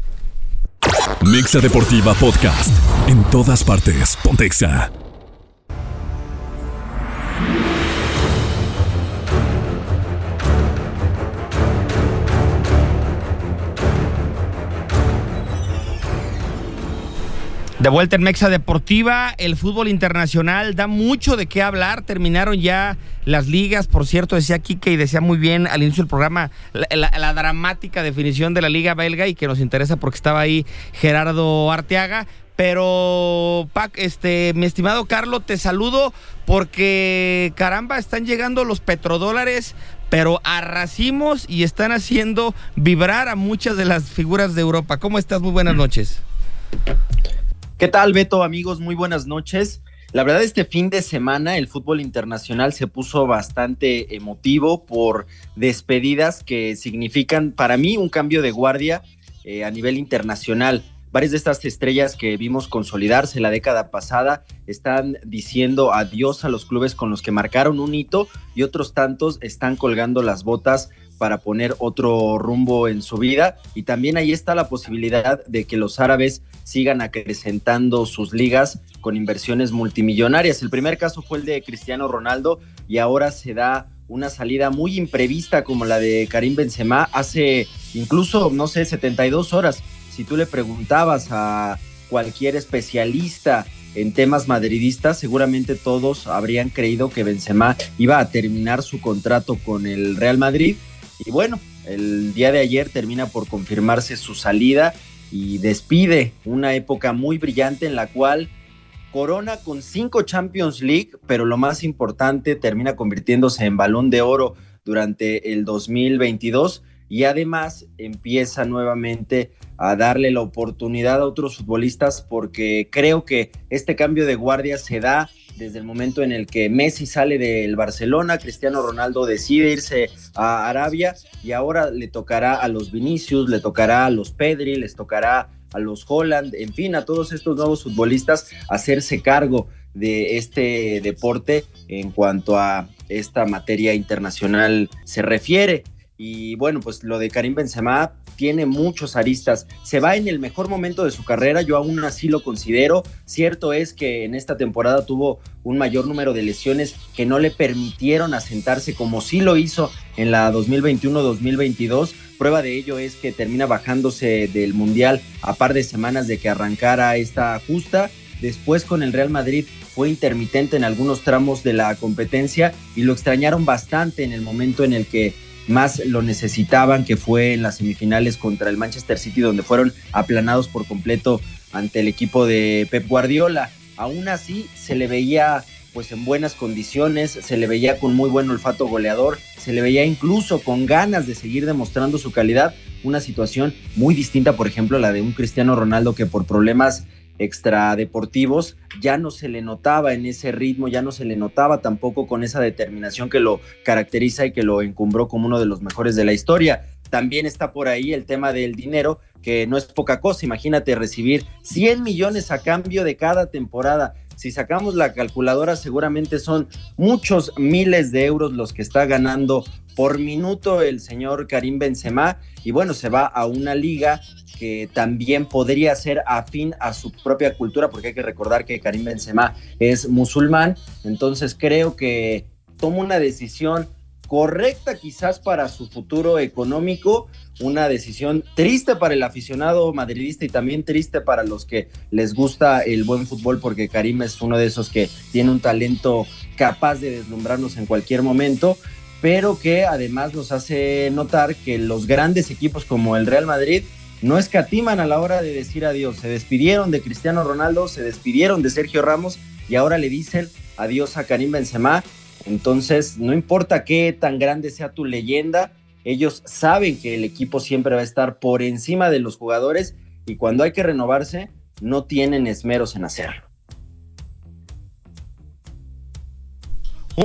Mixa Deportiva Podcast. En todas partes. Pontexa. De vuelta en Mexa Deportiva, el fútbol internacional da mucho de qué hablar. Terminaron ya las ligas, por cierto, decía Kike y decía muy bien al inicio del programa la, dramática definición de la liga belga y que nos interesa porque estaba ahí Gerardo Arteaga. Pero, Pac, este, mi estimado Carlos, te saludo porque caramba, están llegando los petrodólares, pero a y están haciendo vibrar a muchas de las figuras de Europa. ¿Cómo estás? Muy buenas noches. ¿Qué tal, Beto? Amigos, muy buenas noches. La verdad, este fin de semana el fútbol internacional se puso bastante emotivo por despedidas que significan para mí un cambio de guardia eh, a nivel internacional. Varias de estas estrellas que vimos consolidarse la década pasada están diciendo adiós a los clubes con los que marcaron un hito y otros tantos están colgando las botas para poner otro rumbo en su vida. Y también ahí está la posibilidad de que los árabes sigan acrecentando sus ligas con inversiones multimillonarias. El primer caso fue el de Cristiano Ronaldo y ahora se da una salida muy imprevista como la de Karim Benzema hace incluso, no sé, 72 horas. Si tú le preguntabas a cualquier especialista en temas madridistas, seguramente todos habrían creído que Benzema iba a terminar su contrato con el Real Madrid y bueno, el día de ayer termina por confirmarse su salida y despide una época muy brillante en la cual corona con cinco Champions League, pero lo más importante termina convirtiéndose en balón de oro durante el 2022 y además empieza nuevamente a darle la oportunidad a otros futbolistas porque creo que este cambio de guardia se da desde el momento en el que Messi sale del Barcelona, Cristiano Ronaldo decide irse a Arabia y ahora le tocará a los Vinicius, le tocará a los Pedri, les tocará a los Holland, en fin, a todos estos nuevos futbolistas hacerse cargo de este deporte en cuanto a esta materia internacional se refiere. Y bueno, pues lo de Karim Benzema tiene muchos aristas. Se va en el mejor momento de su carrera, yo aún así lo considero. Cierto es que en esta temporada tuvo un mayor número de lesiones que no le permitieron asentarse como sí lo hizo en la 2021-2022. Prueba de ello es que termina bajándose del Mundial a par de semanas de que arrancara esta justa. Después con el Real Madrid fue intermitente en algunos tramos de la competencia y lo extrañaron bastante en el momento en el que más lo necesitaban, que fue en las semifinales contra el Manchester City, donde fueron aplanados por completo ante el equipo de Pep Guardiola. Aún así, se le veía pues en buenas condiciones, se le veía con muy buen olfato goleador, se le veía incluso con ganas de seguir demostrando su calidad, una situación muy distinta, por ejemplo, a la de un Cristiano Ronaldo que por problemas extradeportivos, ya no se le notaba en ese ritmo, ya no se le notaba tampoco con esa determinación que lo caracteriza y que lo encumbró como uno de los mejores de la historia. También está por ahí el tema del dinero, que no es poca cosa. Imagínate recibir 100 millones a cambio de cada temporada. Si sacamos la calculadora, seguramente son muchos miles de euros los que está ganando por minuto el señor Karim Benzema. Y bueno, se va a una liga que también podría ser afín a su propia cultura, porque hay que recordar que Karim Benzema es musulmán, entonces creo que toma una decisión correcta quizás para su futuro económico, una decisión triste para el aficionado madridista y también triste para los que les gusta el buen fútbol porque Karim es uno de esos que tiene un talento capaz de deslumbrarnos en cualquier momento, pero que además nos hace notar que los grandes equipos como el Real Madrid no escatiman a la hora de decir adiós. Se despidieron de Cristiano Ronaldo, se despidieron de Sergio Ramos y ahora le dicen adiós a Karim Benzema. Entonces, no importa qué tan grande sea tu leyenda, ellos saben que el equipo siempre va a estar por encima de los jugadores y cuando hay que renovarse, no tienen esmeros en hacerlo.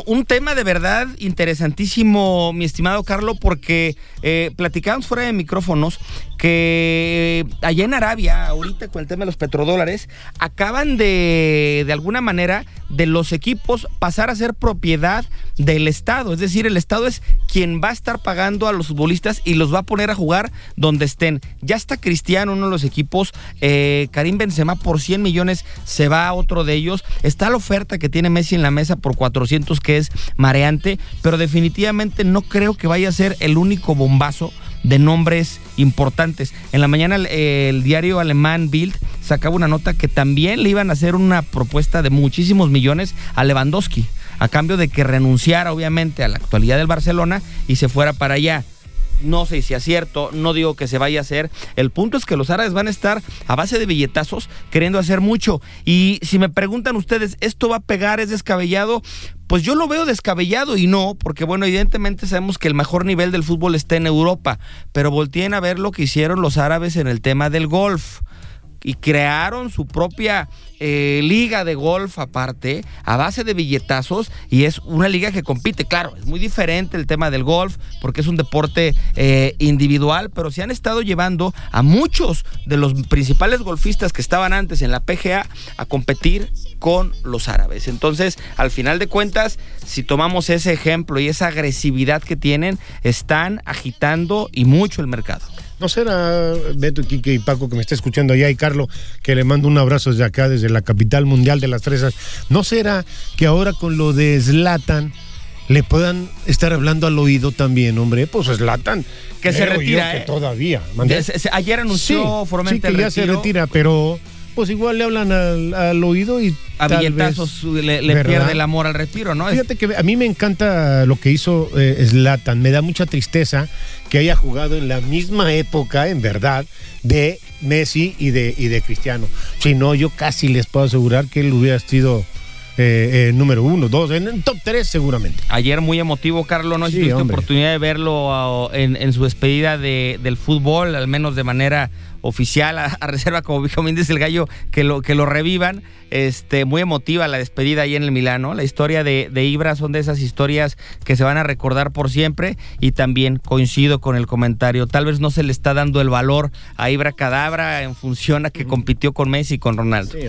Un tema de verdad interesantísimo, mi estimado Carlos, porque eh, platicábamos fuera de micrófonos que allá en Arabia, ahorita con el tema de los petrodólares, acaban de, de alguna manera, de los equipos pasar a ser propiedad del Estado. Es decir, el Estado es quien va a estar pagando a los futbolistas y los va a poner a jugar donde estén. Ya está Cristiano, uno de los equipos, eh, Karim Benzema por 100 millones se va a otro de ellos. Está la oferta que tiene Messi en la mesa por 400 que es mareante, pero definitivamente no creo que vaya a ser el único bombazo de nombres importantes. En la mañana el, diario alemán Bild sacaba una nota que también le iban a hacer una propuesta de muchísimos millones a Lewandowski, a cambio de que renunciara obviamente a la actualidad del Barcelona y se fuera para allá. No sé si es cierto, no digo que se vaya a hacer. El punto es que los árabes van a estar a base de billetazos queriendo hacer mucho. Y si me preguntan ustedes, ¿esto va a pegar? ¿Es descabellado? Pues yo lo veo descabellado y no, porque bueno, evidentemente sabemos que el mejor nivel del fútbol está en Europa, pero volteen a ver lo que hicieron los árabes en el tema del golf y crearon su propia eh, liga de golf aparte, a base de billetazos, y es una liga que compite. Claro, es muy diferente el tema del golf, porque es un deporte eh, individual, pero se han estado llevando a muchos de los principales golfistas que estaban antes en la PGA a competir con los árabes. Entonces, al final de cuentas, si tomamos ese ejemplo y esa agresividad que tienen, están agitando y mucho el mercado. ¿No será Beto, Quique y Paco que me está escuchando allá y Carlos, que le mando un abrazo desde acá, desde la capital mundial de las fresas? ¿No será que ahora con lo de Slatan le puedan estar hablando al oído también, hombre? Pues Slatan. Que se retira. Que ¿eh? todavía. ayer anunció sí, sí, que ya se retira, pero pues igual le hablan al, oído y a billetazos le, pierde el amor al respiro, ¿no? Fíjate que a mí me encanta lo que hizo Slatan, eh, me da mucha tristeza que haya jugado en la misma época, en verdad, de Messi y de, y de Cristiano. Si no, yo casi les puedo asegurar que él hubiera sido eh, eh, número uno, dos, en top tres seguramente. Ayer muy emotivo, Carlos, no sí, tuviste oportunidad de verlo ah, en, su despedida del fútbol, al menos de manera oficial, a, reserva, como dijo Méndez el Gallo, que lo, que lo revivan. Este, muy emotiva la despedida ahí en el Milano. La historia de, de Ibra son de esas historias que se van a recordar por siempre y también coincido con el comentario. Tal vez no se le está dando el valor a Ibra Cadabra en función a que compitió con Messi y con Ronaldo. Sí,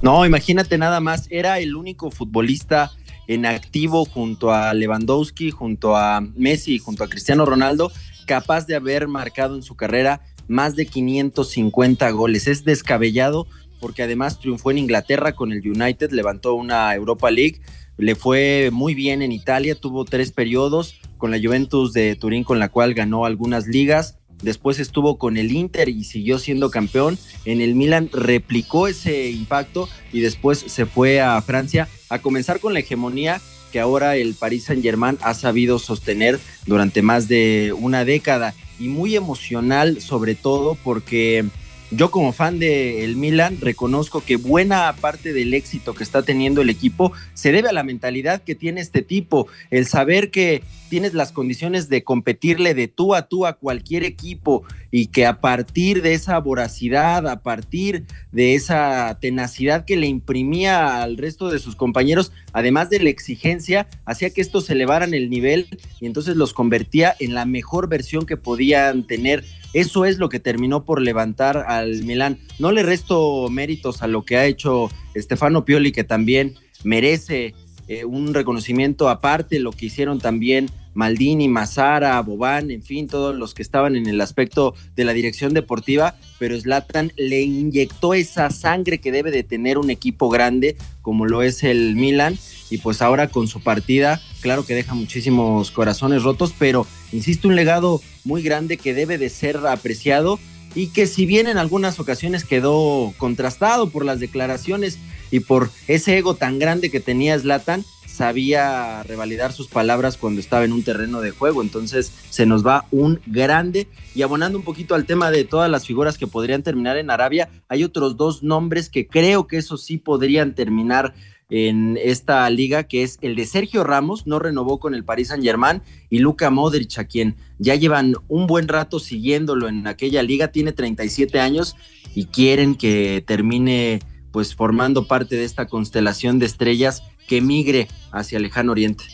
no, imagínate nada más, era el único futbolista en activo junto a Lewandowski, junto a Messi, junto a Cristiano Ronaldo, capaz de haber marcado en su carrera más de 550 goles. Es descabellado porque además triunfó en Inglaterra con el United, levantó una Europa League, le fue muy bien en Italia, tuvo tres periodos con la Juventus de Turín con la cual ganó algunas ligas después estuvo con el Inter y siguió siendo campeón. En el Milan replicó ese impacto y después se fue a Francia a comenzar con la hegemonía que ahora el Paris Saint-Germain ha sabido sostener durante más de una década. Y muy emocional sobre todo porque yo como fan del el Milan reconozco que buena parte del éxito que está teniendo el equipo se debe a la mentalidad que tiene este tipo, el saber que tienes las condiciones de competirle de tú a tú a cualquier equipo y que a partir de esa voracidad, a partir de esa tenacidad que le imprimía al resto de sus compañeros, además de la exigencia, hacía que estos elevaran el nivel y entonces los convertía en la mejor versión que podían tener. Eso es lo que terminó por levantar al Milán. No le resto méritos a lo que ha hecho Stefano Pioli, que también merece eh, un reconocimiento aparte, lo que hicieron también Maldini, Mazara, Bobán, en fin, todos los que estaban en el aspecto de la dirección deportiva, pero Zlatan le inyectó esa sangre que debe de tener un equipo grande como lo es el Milan y pues ahora con su partida, claro que deja muchísimos corazones rotos, pero insisto, un legado muy grande que debe de ser apreciado y que si bien en algunas ocasiones quedó contrastado por las declaraciones y por ese ego tan grande que tenía Zlatan, sabía revalidar sus palabras cuando estaba en un terreno de juego. Entonces se nos va un grande. Y abonando un poquito al tema de todas las figuras que podrían terminar en Arabia, hay otros dos nombres que creo que eso sí podrían terminar en esta liga, que es el de Sergio Ramos, no renovó con el Paris Saint Germain, y Luca Modric, a quien ya llevan un buen rato siguiéndolo en aquella liga, tiene 37 años y quieren que termine pues formando parte de esta constelación de estrellas que migre hacia el lejano oriente.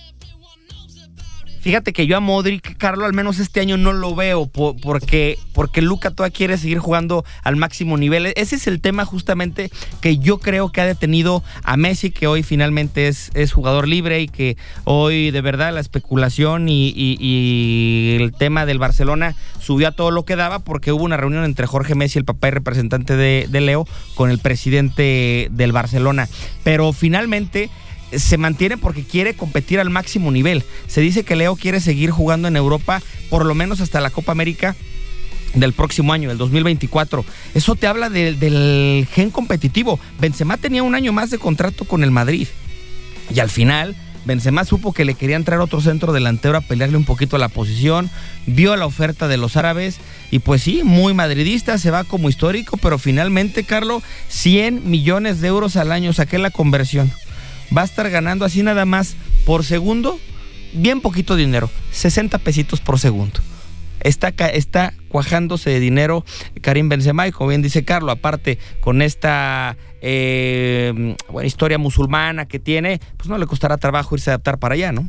Fíjate que yo a Modric, Carlos, al menos este año no lo veo porque, porque Luca todavía quiere seguir jugando al máximo nivel. Ese es el tema justamente que yo creo que ha detenido a Messi, que hoy finalmente es, es jugador libre y que hoy de verdad la especulación y, el tema del Barcelona subió a todo lo que daba porque hubo una reunión entre Jorge Messi, el papá y representante de Leo, con el presidente del Barcelona. Pero finalmente se mantiene porque quiere competir al máximo nivel. Se dice que Leo quiere seguir jugando en Europa por lo menos hasta la Copa América del próximo año, del 2024. Eso te habla del gen competitivo. Benzema tenía un año más de contrato con el Madrid. Y al final, Benzema supo que le quería entrar otro centro delantero a pelearle un poquito a la posición, vio la oferta de los árabes y pues sí, muy madridista, se va como histórico, pero finalmente, Carlos, 100 millones de euros al año, saqué la conversión va a estar ganando así nada más por segundo, bien poquito dinero, 60 pesitos por segundo. Está, está cuajándose de dinero Karim Benzema y como bien dice Carlos, aparte con esta eh, buena historia musulmana que tiene, pues no le costará trabajo irse a adaptar para allá, ¿no?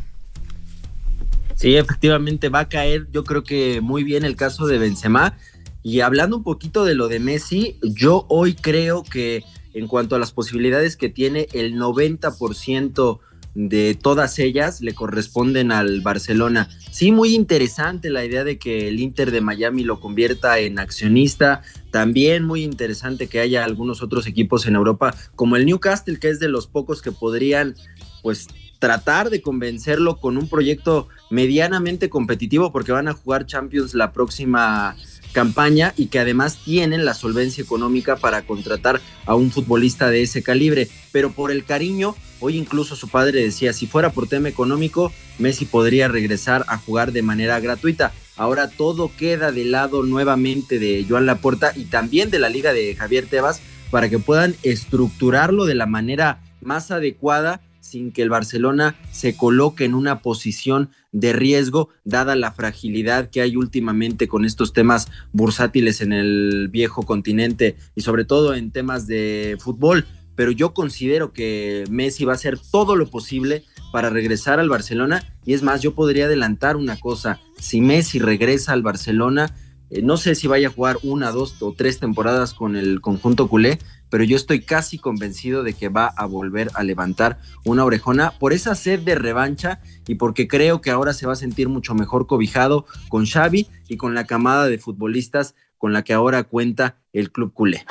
Sí, efectivamente va a caer, yo creo que muy bien el caso de Benzema. Y hablando un poquito de lo de Messi, yo hoy creo que en cuanto a las posibilidades que tiene, el 90% de todas ellas le corresponden al Barcelona. Sí, muy interesante la idea de que el Inter de Miami lo convierta en accionista. También muy interesante que haya algunos otros equipos en Europa, como el Newcastle, que es de los pocos que podrían, pues, tratar de convencerlo con un proyecto medianamente competitivo, porque van a jugar Champions la próxima campaña y que además tienen la solvencia económica para contratar a un futbolista de ese calibre. Pero por el cariño, hoy incluso su padre decía, si fuera por tema económico, Messi podría regresar a jugar de manera gratuita. Ahora todo queda de lado nuevamente de Joan Laporta y también de la liga de Javier Tebas para que puedan estructurarlo de la manera más adecuada sin que el Barcelona se coloque en una posición de riesgo, dada la fragilidad que hay últimamente con estos temas bursátiles en el viejo continente y sobre todo en temas de fútbol. Pero yo considero que Messi va a hacer todo lo posible para regresar al Barcelona y es más, yo podría adelantar una cosa, si Messi regresa al Barcelona, eh, no sé si vaya a jugar una, dos o tres temporadas con el conjunto culé, pero yo estoy casi convencido de que va a volver a levantar una orejona por esa sed de revancha y porque creo que ahora se va a sentir mucho mejor cobijado con Xavi y con la camada de futbolistas con la que ahora cuenta el club culé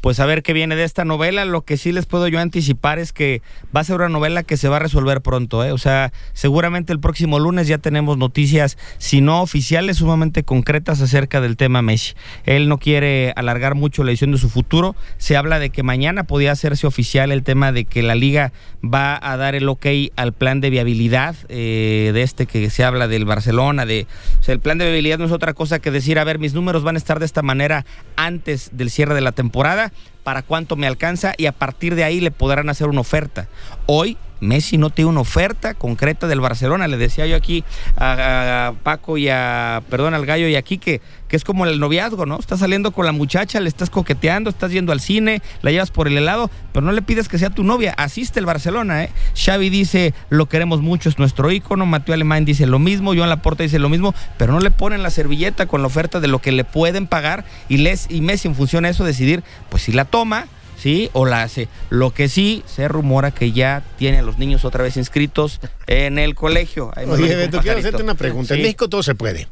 pues a ver qué viene de esta novela. Lo que sí les puedo yo anticipar es que va a ser una novela que se va a resolver pronto. ¿eh? O sea, seguramente el próximo lunes ya tenemos noticias, si no oficiales, sumamente concretas acerca del tema Messi. Él no quiere alargar mucho la edición de su futuro. Se habla de que mañana podía hacerse oficial el tema de que la liga va a dar el ok al plan de viabilidad eh, de este que se habla del Barcelona. De, o sea, el plan de viabilidad no es otra cosa que decir, a ver, mis números van a estar de esta manera antes del cierre de la temporada para cuánto me alcanza y a partir de ahí le podrán hacer una oferta. Hoy Messi no tiene una oferta concreta del Barcelona. Le decía yo aquí a, Paco y a, perdón, al Gallo y aquí que, que es como el noviazgo, ¿no? Estás saliendo con la muchacha, le estás coqueteando, estás yendo al cine, la llevas por el helado, pero no le pides que sea tu novia. Asiste el Barcelona, ¿eh? Xavi dice, lo queremos mucho, es nuestro ícono. Mateo Alemán dice lo mismo, Joan Laporta dice lo mismo, pero no le ponen la servilleta con la oferta de lo que le pueden pagar y, les, y Messi en función a eso decidir, pues si la toma ¿sí? O la hace. Lo que sí se rumora que ya tiene a los niños otra vez inscritos en el colegio. Oye, Beto, quiero hacerte una pregunta. En México todo se puede.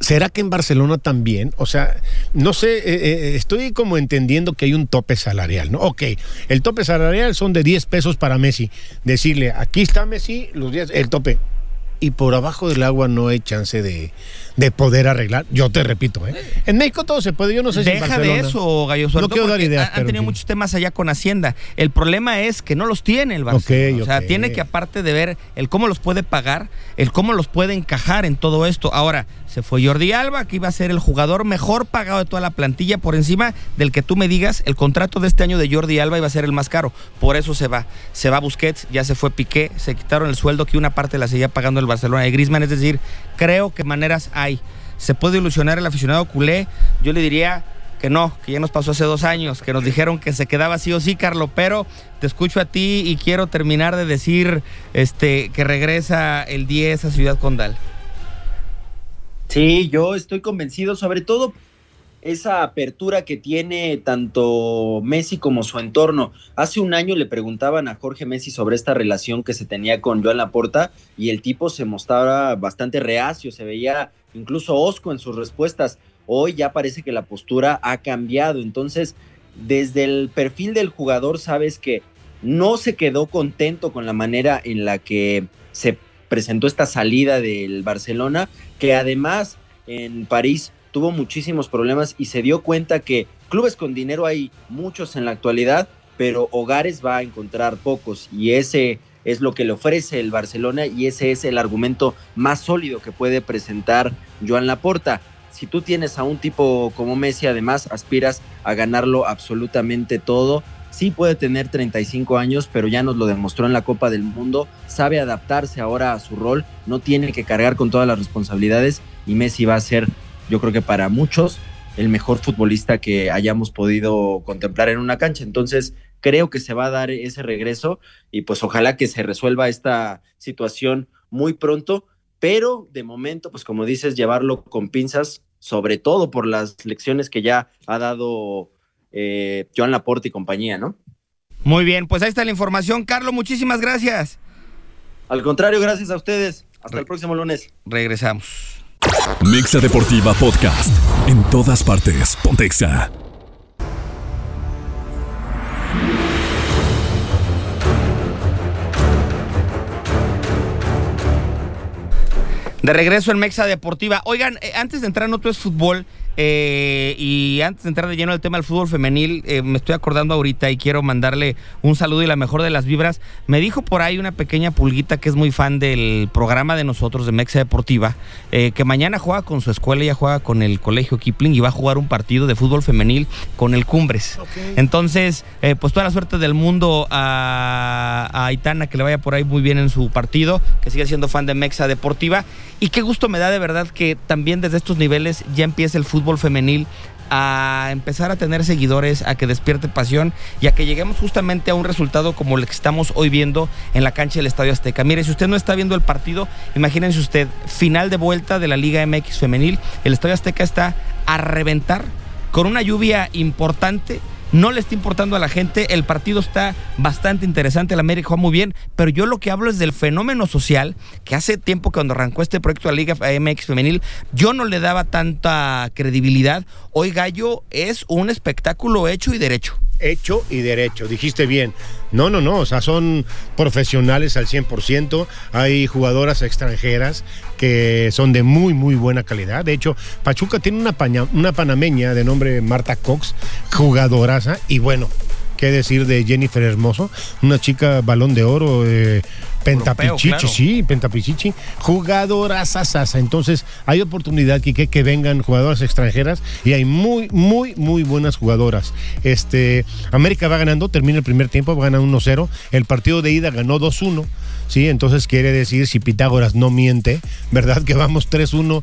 ¿Será que en Barcelona también? O sea, no sé, eh, eh, estoy como entendiendo que hay un tope salarial, ¿no? Ok, el tope salarial son de 10 pesos para Messi. Decirle, aquí está Messi, los 10, el tope y por abajo del agua no hay chance de, poder arreglar. Yo te repito, ¿eh? En México todo se puede, yo no sé si Deja de eso, Gallo. No quiero dar ideas. Han, tenido muchos temas allá con Hacienda. El problema es que no los tiene el Barcelona. o sea, tiene que aparte de ver el cómo los puede pagar, el cómo los puede encajar en todo esto. Ahora, se fue Jordi Alba, que iba a ser el jugador mejor pagado de toda la plantilla, por encima del que tú me digas, el contrato de este año de Jordi Alba iba a ser el más caro. Por eso se va. Se va Busquets, ya se fue Piqué, se quitaron el sueldo que una parte la seguía pagando el Barcelona de Griezmann. Es decir, creo que maneras hay. Se puede ilusionar el aficionado culé. Yo le diría que no, que ya nos pasó hace dos años, que nos dijeron que se quedaba sí o sí, Carlos, pero te escucho a ti y quiero terminar de decir este, que regresa el 10 a Ciudad Condal. Sí, yo estoy convencido, sobre todo esa apertura que tiene tanto Messi como su entorno. Hace un año le preguntaban a Jorge Messi sobre esta relación que se tenía con Joan Laporta y el tipo se mostraba bastante reacio, se veía incluso osco en sus respuestas. Hoy ya parece que la postura ha cambiado, entonces desde el perfil del jugador sabes que no se quedó contento con la manera en la que se presentó esta salida del Barcelona, que además en París tuvo muchísimos problemas y se dio cuenta que clubes con dinero hay muchos en la actualidad, pero hogares va a encontrar pocos y ese es lo que le ofrece el Barcelona y ese es el argumento más sólido que puede presentar Joan Laporta. Si tú tienes a un tipo como Messi, además aspiras a ganarlo absolutamente todo Sí puede tener 35 años, pero ya nos lo demostró en la Copa del Mundo. Sabe adaptarse ahora a su rol, no tiene que cargar con todas las responsabilidades y Messi va a ser, yo creo que para muchos, el mejor futbolista que hayamos podido contemplar en una cancha. Entonces, creo que se va a dar ese regreso y pues ojalá que se resuelva esta situación muy pronto, pero de momento, pues como dices, llevarlo con pinzas, sobre todo por las lecciones que ya ha dado eh, Joan Laporte y compañía, ¿no? Muy bien, pues ahí está la información. Carlos, muchísimas gracias. Al contrario, gracias a ustedes. Hasta el próximo lunes. Regresamos. Mixa Deportiva Podcast. En todas partes. Pontexa. De regreso en Mexa Deportiva. Oigan, eh, antes de entrar en otro es fútbol, eh, y antes de entrar de lleno al tema del fútbol femenil, eh, me estoy acordando ahorita y quiero mandarle un saludo y la mejor de las vibras. Me dijo por ahí una pequeña pulguita que es muy fan del programa de nosotros, de Mexa Deportiva, eh, que mañana juega con su escuela, ella juega con el colegio Kipling y va a jugar un partido de fútbol femenil con el Cumbres. Entonces, pues toda la suerte del mundo a, a Aitana, que le vaya por ahí muy bien en su partido, que siga siendo fan de Mexa Deportiva. Y qué gusto me da de verdad que también desde estos niveles ya empiece el fútbol femenil a empezar a tener seguidores, a que despierte pasión y a que lleguemos justamente a un resultado como el que estamos hoy viendo en la cancha del Estadio Azteca. Mire, si usted no está viendo el partido, imagínense usted, final de vuelta de la Liga MX femenil, el Estadio Azteca está a reventar con una lluvia importante no le está importando a la gente, el partido está bastante interesante, el América juega muy bien, pero yo lo que hablo es del fenómeno social, que hace tiempo que cuando arrancó este proyecto de la Liga MX Femenil, yo no le daba tanta credibilidad. Hoy Gallo es un espectáculo hecho y derecho hecho y derecho. Dijiste bien. No, no, no. O sea, son profesionales al 100%. Hay jugadoras extranjeras que son de muy, muy buena calidad. De hecho, Pachuca tiene una, una panameña de nombre Marta Cox, jugadoraza. Y bueno, qué decir de Jennifer Hermoso, una chica balón de oro. Eh, Pentapichichi, sí, Pentapichichi, jugadoras sasa. Entonces, hay oportunidad, Quique, que vengan jugadoras extranjeras y hay muy, muy, muy buenas jugadoras. Este, América va ganando, termina el primer tiempo, va ganando 1-0. El partido de ida ganó 2-1. ¿Sí? Entonces quiere decir, si Pitágoras no miente, ¿verdad? Que vamos 3-1,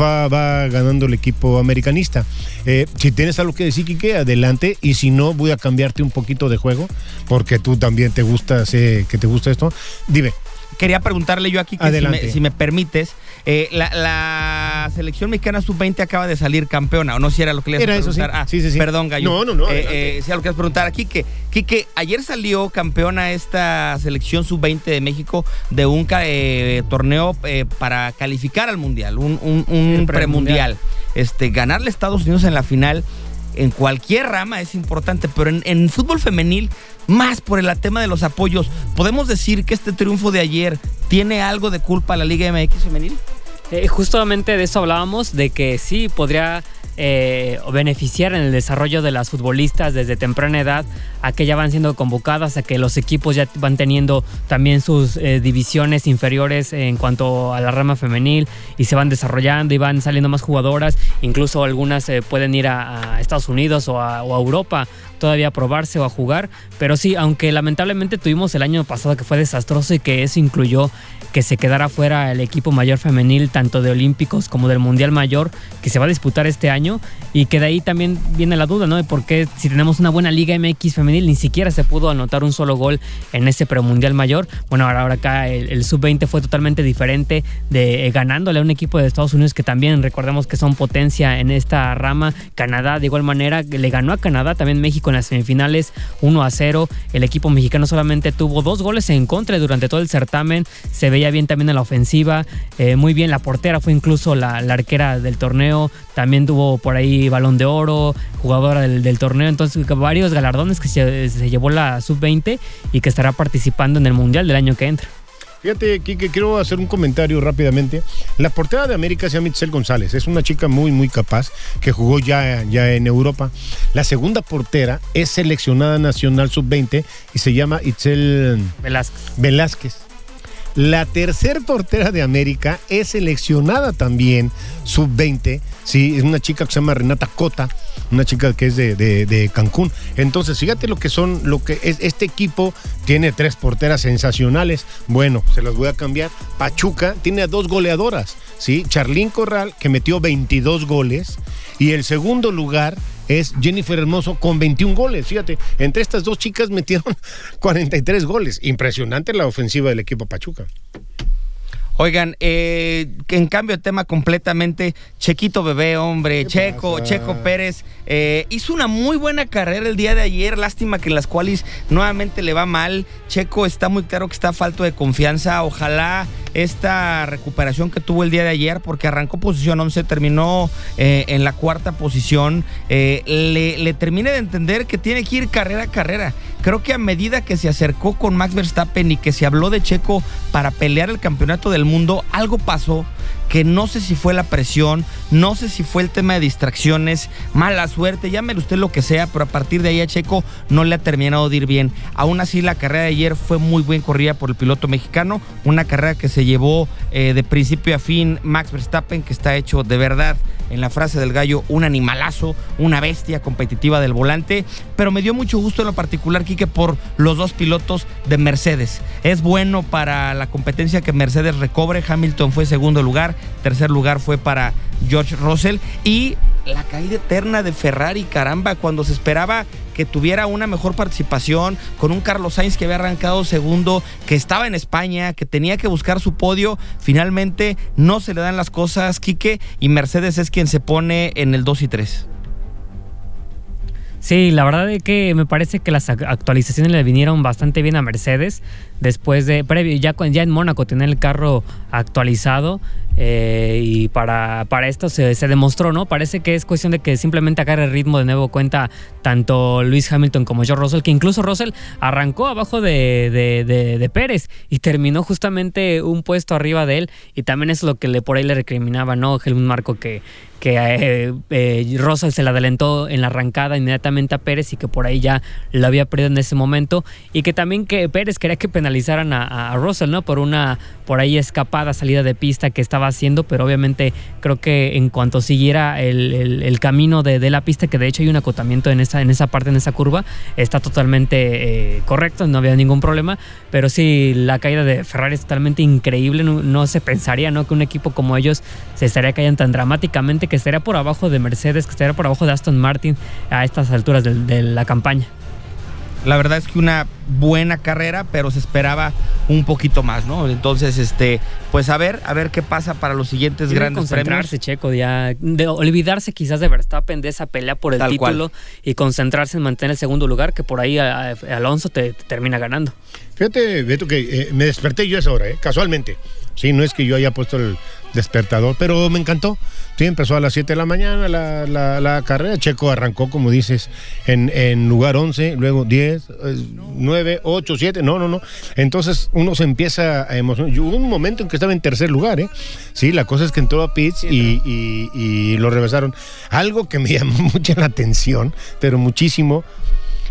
va, ganando el equipo americanista. Eh, si tienes algo que decir, Quique, adelante. Y si no, voy a cambiarte un poquito de juego, porque tú también te gusta, sé que te gusta esto. Dime quería preguntarle yo aquí, que si, me, permites, eh, la, selección mexicana sub-20 acaba de salir campeona, o no si era lo que le ibas a preguntar. Ah, sí, sí, sí. Perdón, Gallo. No, no, no. Eh, eh, si era lo que ibas a preguntar aquí, que Quique, ayer salió campeona esta selección sub-20 de México de un torneo para calificar al Mundial, un, un, premundial. Este, ganarle a Estados Unidos en la final en cualquier rama es importante, pero en, fútbol femenil más por el tema de los apoyos. ¿Podemos decir que este triunfo de ayer tiene algo de culpa a la Liga MX femenil? Eh, justamente de eso hablábamos, de que sí podría eh, beneficiar en el desarrollo de las futbolistas desde temprana edad, a que ya van siendo convocadas, a que los equipos ya van teniendo también sus eh, divisiones inferiores en cuanto a la rama femenil y se van desarrollando y van saliendo más jugadoras, incluso algunas eh, pueden ir a, Estados Unidos o a, o a Europa todavía a probarse o a jugar, pero sí, aunque lamentablemente tuvimos el año pasado que fue desastroso y que eso incluyó que se quedara fuera el equipo mayor femenil, tanto de Olímpicos como del Mundial Mayor, que se va a disputar este año, y que de ahí también viene la duda, ¿no? De por qué si tenemos una buena Liga MX femenil, ni siquiera se pudo anotar un solo gol en ese premundial mayor. Bueno, ahora, ahora acá el, sub-20 fue totalmente diferente, de eh, ganándole a un equipo de Estados Unidos que también recordemos que son potencia en esta rama. Canadá, de igual manera, le ganó a Canadá, también México en las semifinales 1 a 0. El equipo mexicano solamente tuvo dos goles en contra durante todo el certamen. Se ve ya bien también en la ofensiva, eh, muy bien la portera, fue incluso la, arquera del torneo, también tuvo por ahí balón de oro, jugadora del, torneo, entonces varios galardones que se, llevó la sub-20 y que estará participando en el Mundial del año que entra. Fíjate, Kike, quiero hacer un comentario rápidamente. La portera de América se llama Itzel González. Es una chica muy, muy capaz que jugó ya, ya en Europa. La segunda portera es seleccionada nacional sub-20 y se llama Itzel Velázquez. Velázquez. La tercer portera de América es seleccionada también sub-20. Sí, es una chica que se llama Renata Cota, una chica que es de, Cancún. Entonces, fíjate lo que son, lo que es este equipo tiene tres porteras sensacionales. Bueno, se las voy a cambiar. Pachuca tiene a dos goleadoras, ¿sí? Charlín Corral, que metió 22 goles. Y el segundo lugar es Jennifer Hermoso con 21 goles. Fíjate, entre estas dos chicas metieron 43 goles. Impresionante la ofensiva del equipo Pachuca. Oigan, eh, en cambio de tema completamente, Chequito Bebé, hombre, Checo, Checo Pérez, eh, hizo una muy buena carrera el día de ayer, lástima que en las cuales nuevamente le va mal. Checo está muy claro que está falto de confianza, ojalá esta recuperación que tuvo el día de ayer, porque arrancó posición 11, terminó eh, en la cuarta posición, le, le termine de entender que tiene que ir carrera a carrera. Creo que a medida que se acercó con Max Verstappen y que se habló de Checo para pelear el campeonato del mundo, algo pasó que no sé si fue la presión, no sé si fue el tema de distracciones, mala suerte, llámelo usted lo que sea, pero a partir de ahí a Checo no le ha terminado de ir bien. Aún así, la carrera de ayer fue muy bien corrida por el piloto mexicano, una carrera que se llevó eh, de principio a fin Max Verstappen, que está hecho de verdad en la frase del gallo, un animalazo, una bestia competitiva del volante, pero me dio mucho gusto en lo particular, Quique, por los dos pilotos de Mercedes. Es bueno para la competencia que Mercedes recobre, Hamilton fue segundo lugar, Tercer lugar fue para George Russell. Y la caída eterna de Ferrari, caramba, cuando se esperaba que tuviera una mejor participación, con un Carlos Sainz que había arrancado segundo, que estaba en España, que tenía que buscar su podio, finalmente no se le dan las cosas, Quique, y Mercedes es quien se pone en el 2 y 3. Sí, la verdad es que me parece que las actualizaciones le vinieron bastante bien a Mercedes después de previo ya en Mónaco tener el carro actualizado eh, y para, para esto se, demostró, ¿no? Parece que es cuestión de que simplemente agarre el ritmo de nuevo cuenta tanto Luis Hamilton como George Russell, que incluso Russell arrancó abajo de, de, Pérez y terminó justamente un puesto arriba de él y también es lo que le, por ahí le recriminaba, ¿no? Helmut Marco que que eh, eh, Russell se le adelantó en la arrancada inmediatamente a Pérez y que por ahí ya lo había perdido en ese momento y que también que Pérez quería que penalizaran a, a Russell, ¿no? Por una por ahí escapada, salida de pista que estaba haciendo, pero obviamente creo que en cuanto siguiera el, camino de, la pista, que de hecho hay un acotamiento en esa, en esa parte, en esa curva, está totalmente eh, correcto, no había ningún problema, pero sí, la caída de Ferrari es totalmente increíble, no, se pensaría ¿no? que un equipo como ellos se estaría cayendo tan dramáticamente, que estaría por abajo de Mercedes, que estaría por abajo de Aston Martin a estas alturas de la campaña. La verdad es que una buena carrera, pero se esperaba un poquito más, ¿no? Entonces, este, pues a ver, a ver qué pasa para los siguientes grandes concentrarse, Checo, ya, de olvidarse quizás de Verstappen de esa pelea por el título y concentrarse en mantener el segundo lugar, que por ahí Alonso te, termina ganando. Fíjate, Beto, que eh, me desperté yo a esa hora, ¿eh? casualmente. Sí, no es que yo haya puesto el despertador, pero me encantó. Sí, empezó a las 7 de la mañana la, la, la carrera. Checo arrancó, como dices, en, en lugar 11, luego 10, 9, 8, 7. No, no, no. Entonces uno se empieza a emocionar. Hubo un momento en que estaba en tercer lugar, ¿eh? Sí, la cosa es que entró a Pitts y, y, y lo rebasaron. Algo que me llamó mucha la atención, pero muchísimo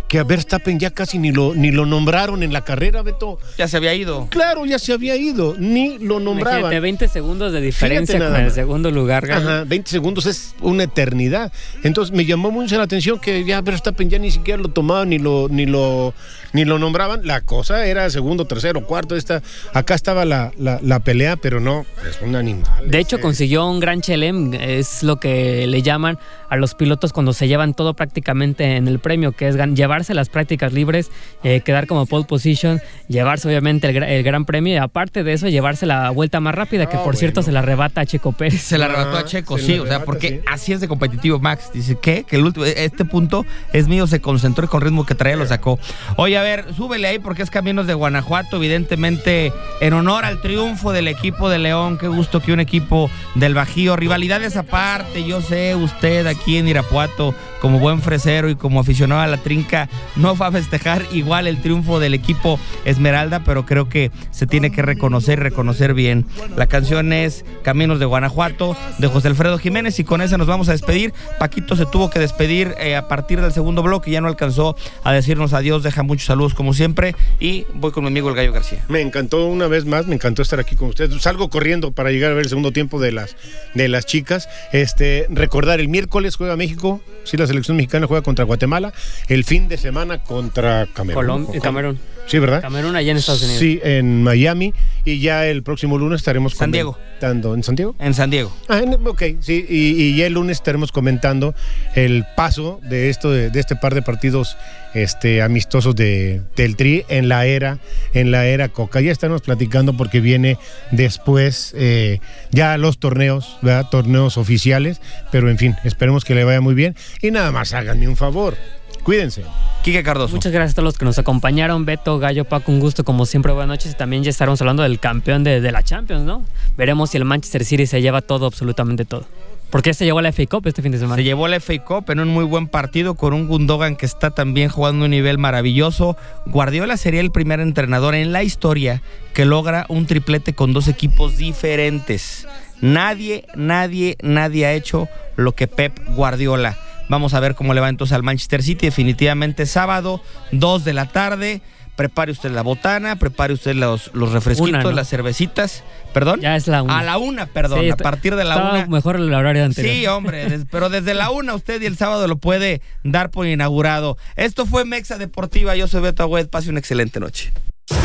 que a Verstappen ya casi ni lo, ni lo nombraron en la carrera, Beto. Ya se había ido. Claro, ya se había ido, ni lo nombraban. Imagínate, 20 segundos de diferencia con el segundo lugar. Ajá, 20 segundos es una eternidad. Entonces me llamó mucho la atención que ya Verstappen ya ni siquiera lo tomaban ni lo, ni lo, ni lo nombraban. La cosa era segundo, tercero, cuarto. Esta, acá estaba la, la, la pelea, pero no, es un animal. De hecho, consiguió un gran chelem, es lo que le llaman a los pilotos cuando se llevan todo prácticamente en el premio, que es gan- llevarse las prácticas libres, eh, quedar como pole position, llevarse obviamente el, el gran premio y aparte de eso llevarse la vuelta más rápida, que Ah, por cierto bueno. se la arrebata a Checo Pérez. Se la arrebató a Checo, se sí, o sea, porque sí. así es de competitivo Max. Dice, ¿qué? Que el último, este punto es mío, se concentró y con ritmo que traía lo sacó. Oye, a ver, súbele ahí porque es Caminos de Guanajuato, evidentemente en honor al triunfo del equipo de León. Qué gusto que un equipo del Bajío, rivalidades aparte, yo sé, usted aquí en Irapuato, como buen fresero y como aficionado a la trinca, no va a festejar igual el triunfo del equipo Esmeralda, pero creo que se tiene que reconocer y reconocer bien. La canción es Caminos de Guanajuato de José Alfredo Jiménez y con esa nos vamos a despedir. Paquito se tuvo que despedir eh, a partir del segundo bloque, ya no alcanzó a decirnos adiós, deja muchos saludos como siempre y voy con mi amigo el Gallo García. Me encantó una vez más, me encantó estar aquí con ustedes. Salgo corriendo para llegar a ver el segundo tiempo de las, de las chicas. Este, recordar, el miércoles juega México, sí, la selección mexicana juega contra Guatemala, el fin de semana contra Camerún. Colombia, ¿O Camerún. Sí, ¿verdad? Camerún allá en Estados Unidos. Sí, en Miami. Y ya el próximo lunes estaremos San Diego. comentando. ¿En San Diego? En San Diego. Ah, en- ok, sí, y, y ya el lunes estaremos comentando el paso de esto, de, de este par de partidos este, amistosos de, del Tri en la era, en la era Coca. Ya estaremos platicando porque viene después eh, ya los torneos, ¿verdad? Torneos oficiales, pero en fin, esperemos que le vaya muy bien. Y nada más háganme un favor, cuídense. Quique Cardoso. Muchas gracias a todos los que nos acompañaron. Beto, Gallo, Paco, un gusto como siempre. Buenas noches. Y también ya estaremos hablando del campeón de, de la Champions, ¿no? Veremos si el Manchester City se lleva todo, absolutamente todo. Porque se llevó la FA Cup este fin de semana. Se llevó la FA Cup en un muy buen partido con un Gundogan que está también jugando a un nivel maravilloso. Guardiola sería el primer entrenador en la historia que logra un triplete con dos equipos diferentes. Nadie, nadie, nadie ha hecho lo que Pep Guardiola. Vamos a ver cómo le va entonces al Manchester City. Definitivamente sábado, 2 de la tarde. Prepare usted la botana, prepare usted los, los refresquitos, Una, ¿no? las cervecitas. ¿Perdón? Ya es la una. A la una, perdón. Sí, a partir de la una. mejor el horario anterior. Sí, hombre, des- pero desde la una usted y el sábado lo puede dar por inaugurado. Esto fue Mexa Deportiva, yo soy Beto Agüed, pase una excelente noche.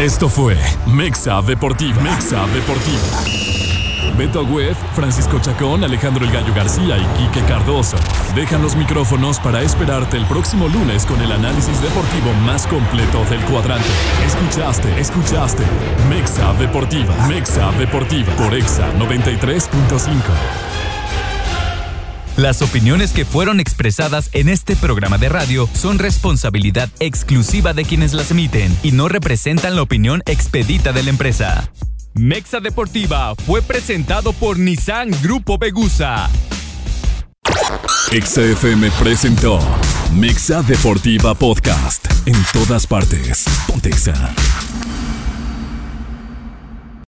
Esto fue Mexa Deportiva. Mexa Deportiva. Beto Agüed, Francisco Chacón, Alejandro El Gallo García y Quique Cardoso. Dejan los micrófonos para esperarte el próximo lunes con el análisis deportivo más completo del cuadrante. Escuchaste, escuchaste. Mexa Deportiva. Mexa Deportiva. Por Exa 93.5. Las opiniones que fueron expresadas en este programa de radio son responsabilidad exclusiva de quienes las emiten y no representan la opinión expedita de la empresa. Mexa Deportiva fue presentado por Nissan Grupo Begusa. Exa FM presentó Mexa Deportiva Podcast. En todas partes. Pontexa.